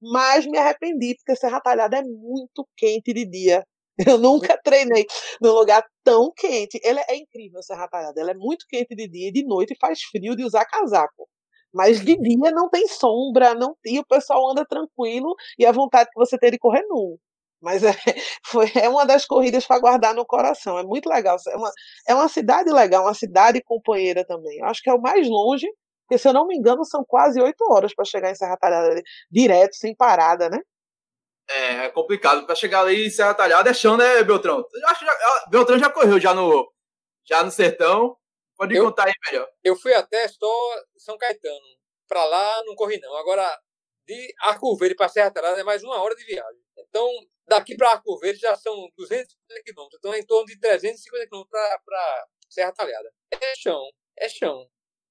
Mas me arrependi, porque Serra Talhada é muito quente de dia. Eu nunca treinei num lugar tão quente. Ele é incrível, Serra Talhada. Ela é muito quente de dia e de noite faz frio de usar casaco. Mas de dia não tem sombra, não e o pessoal anda tranquilo e a vontade que você tem de correr nu. Mas é, foi, é uma das corridas para guardar no coração. É muito legal. É uma, é uma cidade legal, uma cidade companheira também. Eu acho que é o mais longe, porque se eu não me engano, são quase oito horas para chegar em Serra Talhada direto, sem parada, né? É, é complicado. Para chegar ali em Serra Talhada é chão, né, Beltrão? Eu acho que já, Beltrão já correu já no, já no sertão. Pode eu, contar aí melhor. Eu fui até só São Caetano. Para lá não corri não. Agora, de Arco Verde para Serra Talhada é mais uma hora de viagem. Então, daqui para Arco Verde já são 250 quilômetros. Então, é em torno de 350 quilômetros para Serra Talhada. É chão, é chão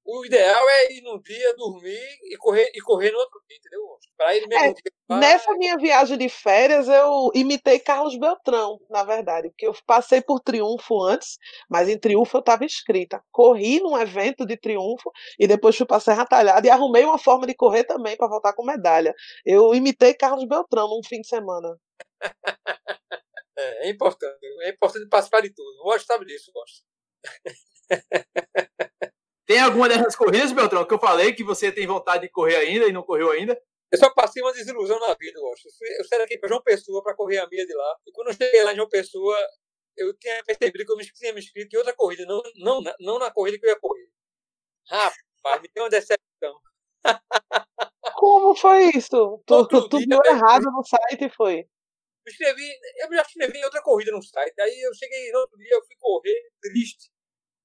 o ideal é ir num dia, dormir e correr, e correr no outro dia, entendeu? Para ele mesmo. É, nessa minha viagem de férias, eu imitei Carlos Beltrão, na verdade, porque eu passei por Triunfo antes, mas em Triunfo eu estava inscrita. Corri num evento de Triunfo e depois fui para Serra Talhada e arrumei uma forma de correr também para voltar com medalha. Eu imitei Carlos Beltrão num fim de semana. é, é importante, é importante participar de tudo. Eu gosto disso, gosto. Tem alguma dessas corridas, Beltrão, que eu falei que você tem vontade de correr ainda e não correu ainda? Eu só passei uma desilusão na vida, eu acho. Eu saí daqui para João Pessoa para correr a minha de lá. E quando eu cheguei lá em João Pessoa, eu tinha percebido que eu me tinha me inscrito em outra corrida, não, não, não na corrida que eu ia correr. Rapaz, me deu uma decepção. Como foi isso? Tu, tu, tu deu errado no site e foi? Eu escrevi, eu já escrevi outra corrida no site. Aí eu cheguei no outro dia, eu fui correr, triste.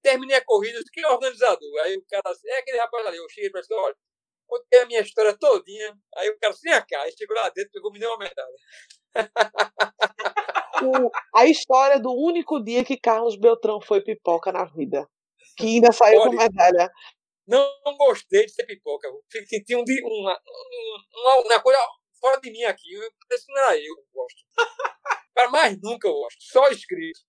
Terminei a corrida, quem é o organizador? Aí o cara, é aquele rapaz ali, eu cheguei para ele, olha, contei a minha história todinha, aí o cara, vem cá, aí chegou lá dentro, pegou, me deu uma medalha. a história do único dia que Carlos Beltrão foi pipoca na vida, que ainda saiu olha, com medalha. Não, não, gostei de ser pipoca, senti um, uma, uma, uma coisa fora de mim aqui, que não era eu, eu gosto. Para mais nunca eu gosto, só escrito.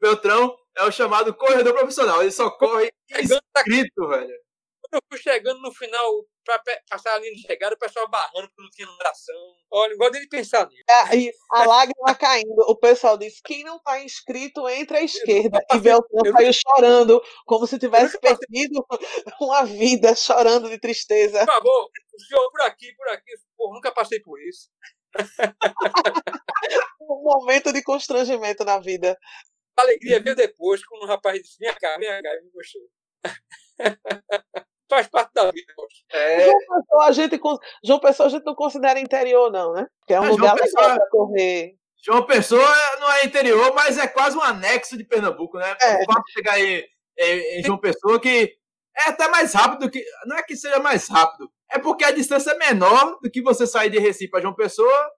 Beltrão é o chamado corredor profissional. Ele só corre inscrito, velho. Quando eu fui chegando no final, pra passar a linha de chegada, o pessoal barrando porque não tinha numeração. Olha, igual dele pensar nisso. É, a lágrima caindo. O pessoal disse: quem não está inscrito, entra à esquerda. E Beltrão saiu chorando, como se tivesse perdido uma vida, chorando de tristeza. Por favor, o senhor por aqui, por aqui. Pô, nunca passei por isso. um momento de constrangimento na vida. A alegria veio depois, quando o rapaz disse: Minha cara, minha cara, me gostou. Faz parte da vida. É... João Pessoa, a gente, João Pessoa a gente não considera interior, não, né? Que é um lugar legal para correr. João Pessoa não é interior, mas é quase um anexo de Pernambuco, né? É. O fato de chegar em, em, em João Pessoa que é até mais rápido que. Não é que seja mais rápido, é porque a distância é menor do que você sair de Recife para João Pessoa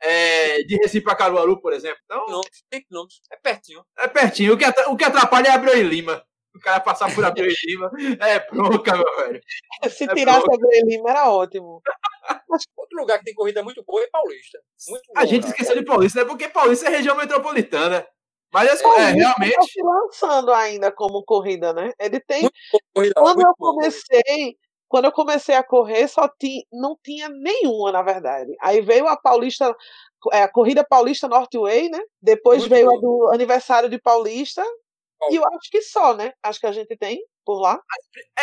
é, de Recife para Caruaru, por exemplo. Então, não, não, é pertinho. É pertinho. O que, o que atrapalha é Abreu e Lima. O cara passar por Abreu e Lima é bronca, meu velho. Se é tirasse bronca. Abreu e Lima era ótimo. Outro lugar que tem corrida muito boa é Paulista. Muito a bom, gente cara. esqueceu de Paulista, né? Porque Paulista é região metropolitana. Mas assim, é, é realmente. Tá se lançando ainda como corrida, né? Ele tem. Corrida, Quando eu comecei, quando eu comecei a correr, só tinha, não tinha nenhuma, na verdade. Aí veio a Paulista, é, a Corrida Paulista Northway, né? Depois Muito veio bom. a do aniversário de Paulista. Bom. E eu acho que só, né? Acho que a gente tem por lá.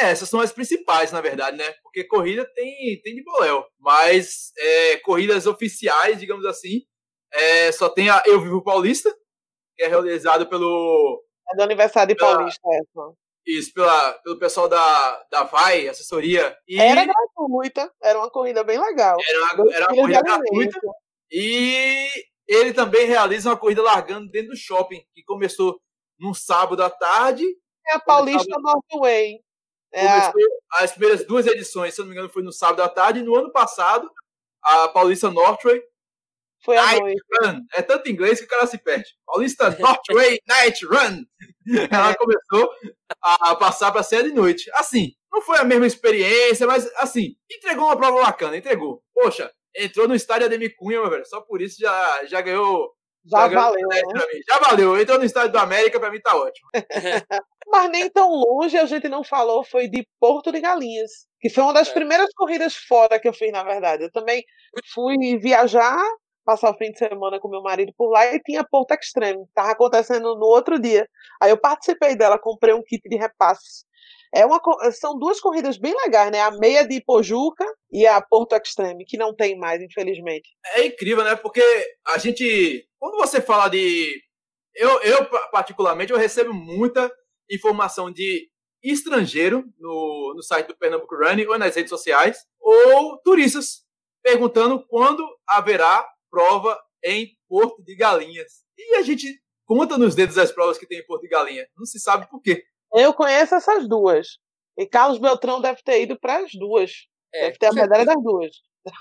É, essas são as principais, na verdade, né? Porque corrida tem, tem de boléu. Mas é, corridas oficiais, digamos assim, é, só tem a Eu Vivo Paulista, que é realizado pelo. É do aniversário de Paulista, essa. Isso, pela, pelo pessoal da, da VAI, assessoria. E era gratuita, era uma corrida bem legal. Era uma, era uma corrida gratuita. E ele também realiza uma corrida largando dentro do shopping, que começou num sábado à tarde. É a Paulista Northway. É a... As primeiras duas edições, se não me engano, foi no sábado à tarde. E no ano passado, a Paulista Northway foi a noite. Run. É tanto inglês que o cara se perde. Paulista Northway Night Run. Ela é. começou a passar para ser de noite. Assim, não foi a mesma experiência, mas assim, entregou uma prova bacana, entregou. Poxa, entrou no estádio Ademir Cunha, meu velho. Só por isso já, já ganhou. Já, já valeu. Né? Já valeu. Entrou no estádio do América, para mim tá ótimo. mas nem tão longe a gente não falou, foi de Porto de Galinhas. Que foi uma das é. primeiras corridas fora que eu fiz, na verdade. Eu também fui viajar passar o fim de semana com meu marido por lá e tinha Porto Extreme. Tava acontecendo no outro dia. Aí eu participei dela, comprei um kit de repasse. É uma, são duas corridas bem legais, né? A meia de Pojuca e a Porto Extreme, que não tem mais, infelizmente. É incrível, né? Porque a gente. Quando você fala de. Eu, eu particularmente, eu recebo muita informação de estrangeiro no, no site do Pernambuco Running ou nas redes sociais, ou turistas perguntando quando haverá prova em Porto de Galinhas. E a gente conta nos dedos as provas que tem em Porto de Galinha. Não se sabe por quê. Eu conheço essas duas. E Carlos Beltrão deve ter ido para as duas. É, deve ter a medalha das duas.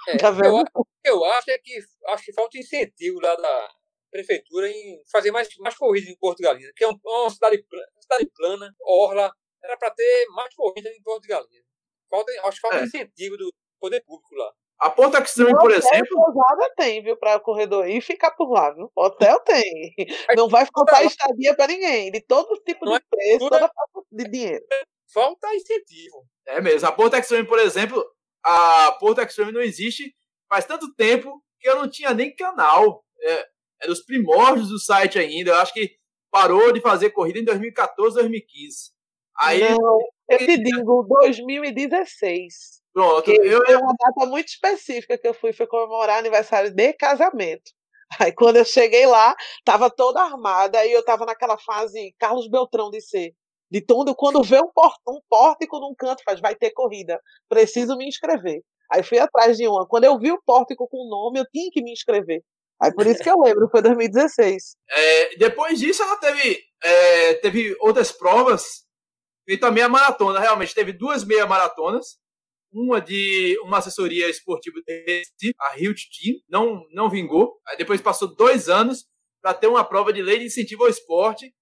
É, tá? Eu, eu, acho é que acho que falta incentivo lá da prefeitura em fazer mais, mais corridas em Porto de Galinhas, que é uma cidade, cidade plana, orla, era para ter mais corridas em Porto de Galinhas. Falta, acho que falta é. incentivo do poder público lá. A Ponta Extreme, por exemplo. Pousada tem, viu, para corredor e ficar por lá, viu? Hotel tem. Não vai faltar estadia para ninguém, de todo tipo de é preço, toda falta de dinheiro. Falta incentivo. É mesmo. A Ponta Extreme, por exemplo, a Ponta Extreme não existe faz tanto tempo que eu não tinha nem canal. É, é dos primórdios do site ainda. Eu acho que parou de fazer corrida em 2014, 2015. Aí, não, eu te digo, 2016. Pronto. Eu, eu... uma data muito específica que eu fui, foi comemorar aniversário de casamento. Aí quando eu cheguei lá, tava toda armada e eu tava naquela fase Carlos Beltrão de ser. De tudo, quando vê um, port, um pórtico num canto, faz, vai ter corrida. Preciso me inscrever. Aí fui atrás de uma. Quando eu vi o pórtico com o nome, eu tinha que me inscrever. Aí por isso que eu lembro, foi 2016. É, depois disso, ela teve, é, teve outras provas e também a maratona. Realmente, teve duas meia maratonas uma de uma assessoria esportiva a Rio Team, não, não vingou. Aí depois passou dois anos para ter uma prova de lei de incentivo ao esporte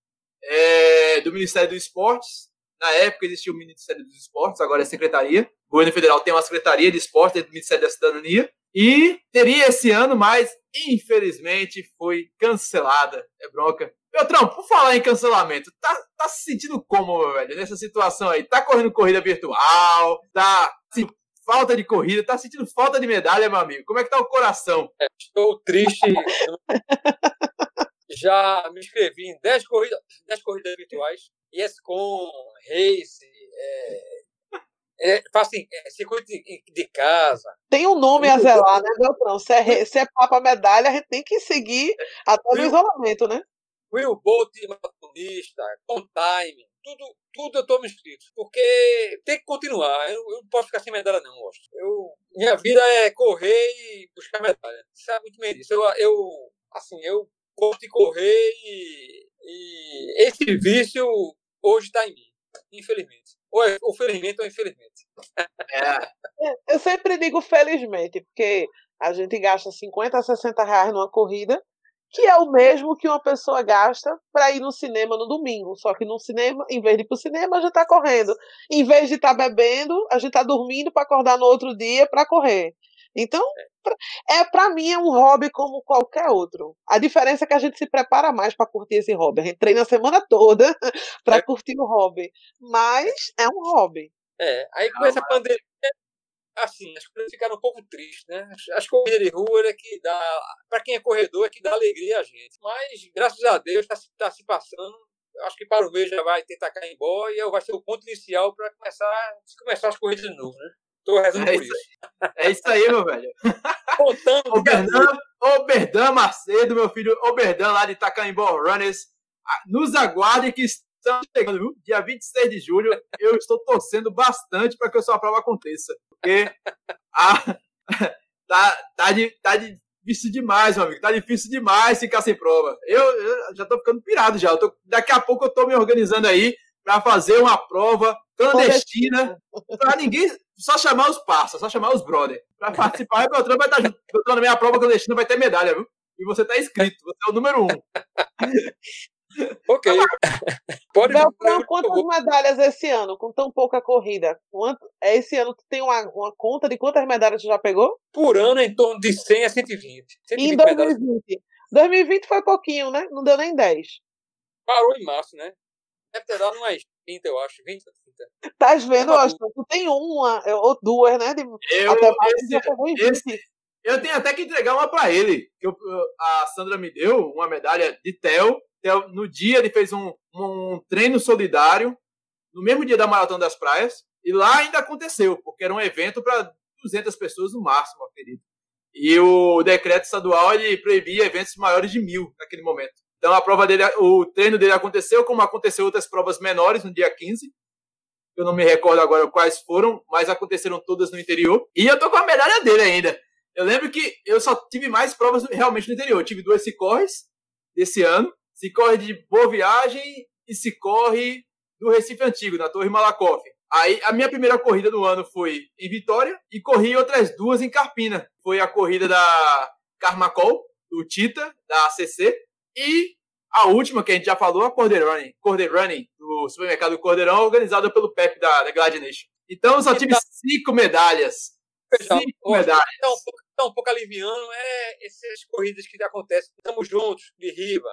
é, do Ministério dos Esportes. Na época existia o Ministério dos Esportes, agora é a Secretaria. O governo federal tem uma Secretaria de Esporte do Ministério da Cidadania. E teria esse ano, mas infelizmente foi cancelada. É bronca. Beltrão, por falar em cancelamento, tá, tá se sentindo como, meu velho, nessa situação aí? Tá correndo corrida virtual? Tá assim, falta de corrida? Tá sentindo falta de medalha, meu amigo? Como é que tá o coração? É, estou triste. Já me inscrevi em 10 corridas, 10 corridas virtuais. ESCOM, Race, é, é, assim, é, circuito de, de, casa. Tem um nome a zelar, né, Beltrão? Se é, se é papa medalha, a gente tem que seguir até o isolamento, né? Will Bolt maratonista, on time, tudo, tudo eu me inscrito. Porque tem que continuar. Eu, eu, não posso ficar sem medalha, não, gosto. Eu, minha vida é correr e buscar medalha. Sabe muito bem disso. Eu, eu, assim, eu gosto de correr e, e esse vício hoje está em mim, infelizmente. Ou, é, ou felizmente ou infelizmente. É. Eu sempre digo felizmente, porque a gente gasta 50 60 reais numa corrida que é o mesmo que uma pessoa gasta para ir no cinema no domingo. Só que no cinema, em vez de ir para o cinema, a gente está correndo. Em vez de estar tá bebendo, a gente está dormindo para acordar no outro dia para correr. Então, é para mim é um hobby como qualquer outro. A diferença é que a gente se prepara mais para curtir esse hobby. A gente treina a semana toda para é. curtir o hobby, mas é um hobby. É, aí com essa pandemia assim, as coisas ficaram um pouco tristes, né? As, corridas de rua é que dá, para quem é corredor, é que dá alegria a gente. Mas, graças a Deus, está tá se passando. Acho que para o mês já vai tentar cair embora e vai ser o ponto inicial para começar, começar as corridas de novo, né? Estou rezando é por isso. isso. É isso aí, meu velho. Contando. Oberdan, Oberdan Macedo, meu filho, Oberdan lá de Itacaimbó Runners. Nos aguarde que estamos chegando, viu? Dia 26 de julho. Eu estou torcendo bastante para que a sua prova aconteça. Porque a, tá, tá, de, tá difícil demais, meu amigo. Tá difícil demais ficar sem prova. Eu, eu já tô ficando pirado já. Tô, daqui a pouco eu tô me organizando aí para fazer uma prova clandestina para ninguém. Só chamar os parceiros, só chamar os brother. Para participar, o Beltrão vai estar junto. Beltrão, na minha prova clandestina vai ter medalha, viu? E você tá inscrito, você é o número um. ok. Pode Beltrão, quantas medalhas esse ano, com tão pouca corrida? Quanto, é, esse ano tu tem uma, uma conta de quantas medalhas tu já pegou? Por ano, em torno de 100 a 120. 120 em 2020. Medalhas. 2020 foi pouquinho, né? Não deu nem 10. Parou em março, né? Deve ter dado umas 30, eu acho. 20 ou 30. Tá vendo, Austin? Tu tem uma ou duas, né? De, eu, até mais esse, esse, Eu tenho até que entregar uma para ele. Que eu, a Sandra me deu uma medalha de Theo. No dia ele fez um, um treino solidário, no mesmo dia da Maratona das Praias. E lá ainda aconteceu, porque era um evento para 200 pessoas no máximo, acredito. E o decreto estadual ele proibia eventos maiores de mil naquele momento. Então a prova dele, o treino dele aconteceu, como aconteceu outras provas menores no dia 15. Eu não me recordo agora quais foram, mas aconteceram todas no interior. E eu tô com a medalha dele ainda. Eu lembro que eu só tive mais provas realmente no interior. Eu tive duas Cicorres desse ano. Cicorre de Boa Viagem e Cicorre do Recife Antigo, na Torre Malakoff. Aí a minha primeira corrida do ano foi em Vitória e corri outras duas em Carpina. Foi a corrida da Carmacol, do Tita, da ACC, e a última que a gente já falou, a Corder Running do supermercado Cordeirão, organizada pelo Pepe da, da Glad Nation. Então eu só tive cinco medalhas. Cinco medalhas. Então, tá um pouco aliviando é essas corridas que acontecem. Estamos juntos, de riba.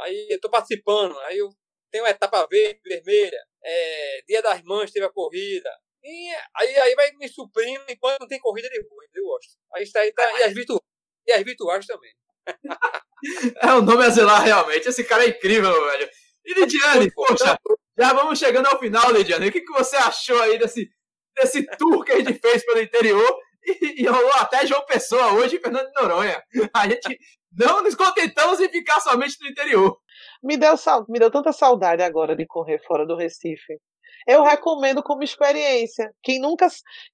Aí eu estou participando, aí eu tenho uma etapa verde, vermelha, é, Dia das Mães teve a corrida. E aí, aí vai me suprindo enquanto não tem corrida de rua, eu gosto. Aí está aí, tá, e, as virtu, e as virtuais também. é um nome a zelar realmente. Esse cara é incrível, velho. E Lidiane, poxa, já vamos chegando ao final, Lidiane. O que, que você achou aí desse, desse tour que a gente fez pelo interior? E, e rolou até João Pessoa hoje e Fernando de Noronha. A gente não nos contentamos em ficar somente no interior. Me deu, me deu tanta saudade agora de correr fora do Recife. Eu recomendo como experiência. Quem nunca,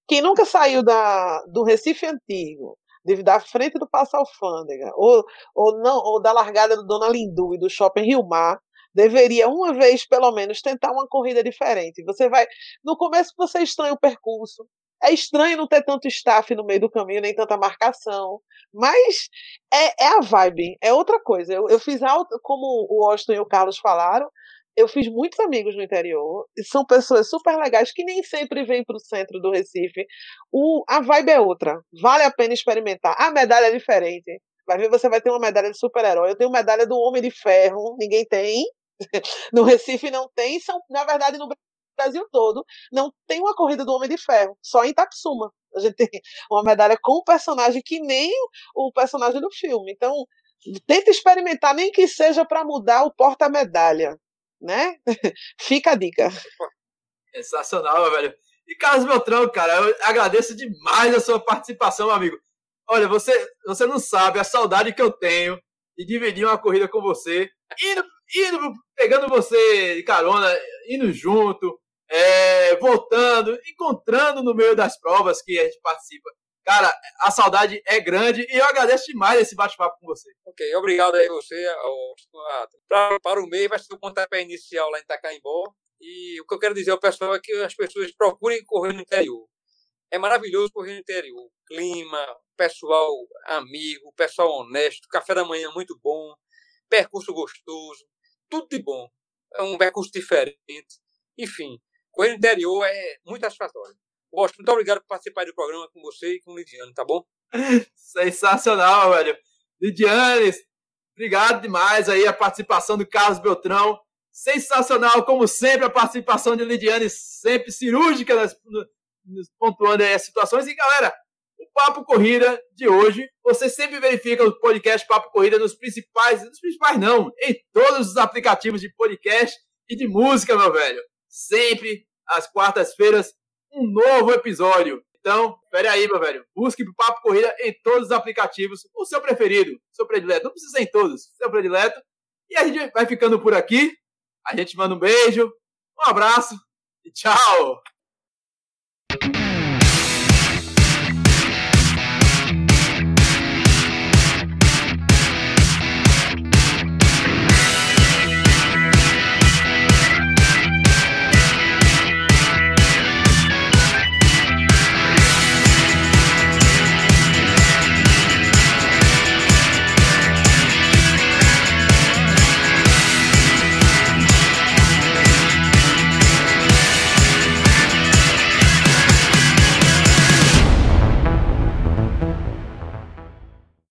quem nunca saiu da, do Recife Antigo, de, da frente do Passo Alfândega, ou, ou, não, ou da largada do Dona Lindu e do Shopping Rio Mar, deveria uma vez pelo menos tentar uma corrida diferente. Você vai, no começo você estranha o percurso, é estranho não ter tanto staff no meio do caminho, nem tanta marcação. Mas é, é a vibe, é outra coisa. Eu, eu fiz alto, como o Austin e o Carlos falaram, eu fiz muitos amigos no interior, e são pessoas super legais que nem sempre vêm para o centro do Recife. O, a vibe é outra, vale a pena experimentar. A medalha é diferente. Vai ver, você vai ter uma medalha de super-herói. Eu tenho medalha do Homem de Ferro, ninguém tem. No Recife não tem, são, na verdade, no Brasil todo, não tem uma corrida do Homem de Ferro, só em Tapsuma. A gente tem uma medalha com o personagem que nem o personagem do filme. Então, tenta experimentar, nem que seja para mudar o porta-medalha, né? Fica a dica. Sensacional, velho. E Carlos Beltrão, cara, eu agradeço demais a sua participação, amigo. Olha, você, você não sabe a saudade que eu tenho de dividir uma corrida com você, indo, indo pegando você de carona, indo junto, voltando, encontrando no meio das provas que a gente participa. Cara, a saudade é grande e eu agradeço demais esse bate-papo com você. Ok, obrigado aí você. Para, para o meio vai ser o pontapé inicial lá em Itacaimbó. E o que eu quero dizer ao pessoal é que as pessoas procurem correr no interior. É maravilhoso correr no interior. Clima, pessoal amigo, pessoal honesto, café da manhã muito bom, percurso gostoso, tudo de bom. É um percurso diferente. Enfim, Correr no interior é muito satisfatório. Gosto, muito obrigado por participar do programa com você e com o Lidiane, tá bom? Sensacional, velho. Lidiane, obrigado demais aí a participação do Carlos Beltrão. Sensacional, como sempre, a participação de Lidiane, sempre cirúrgica, nas, nos, pontuando aí as situações. E galera, o Papo Corrida de hoje, você sempre verifica o podcast Papo Corrida nos principais, nos principais não, em todos os aplicativos de podcast e de música, meu velho sempre às quartas-feiras, um novo episódio. Então, espere aí, meu velho. Busque o Papo Corrida em todos os aplicativos, o seu preferido, o seu predileto. Não precisa ser em todos, o seu predileto. E a gente vai ficando por aqui. A gente manda um beijo, um abraço e tchau!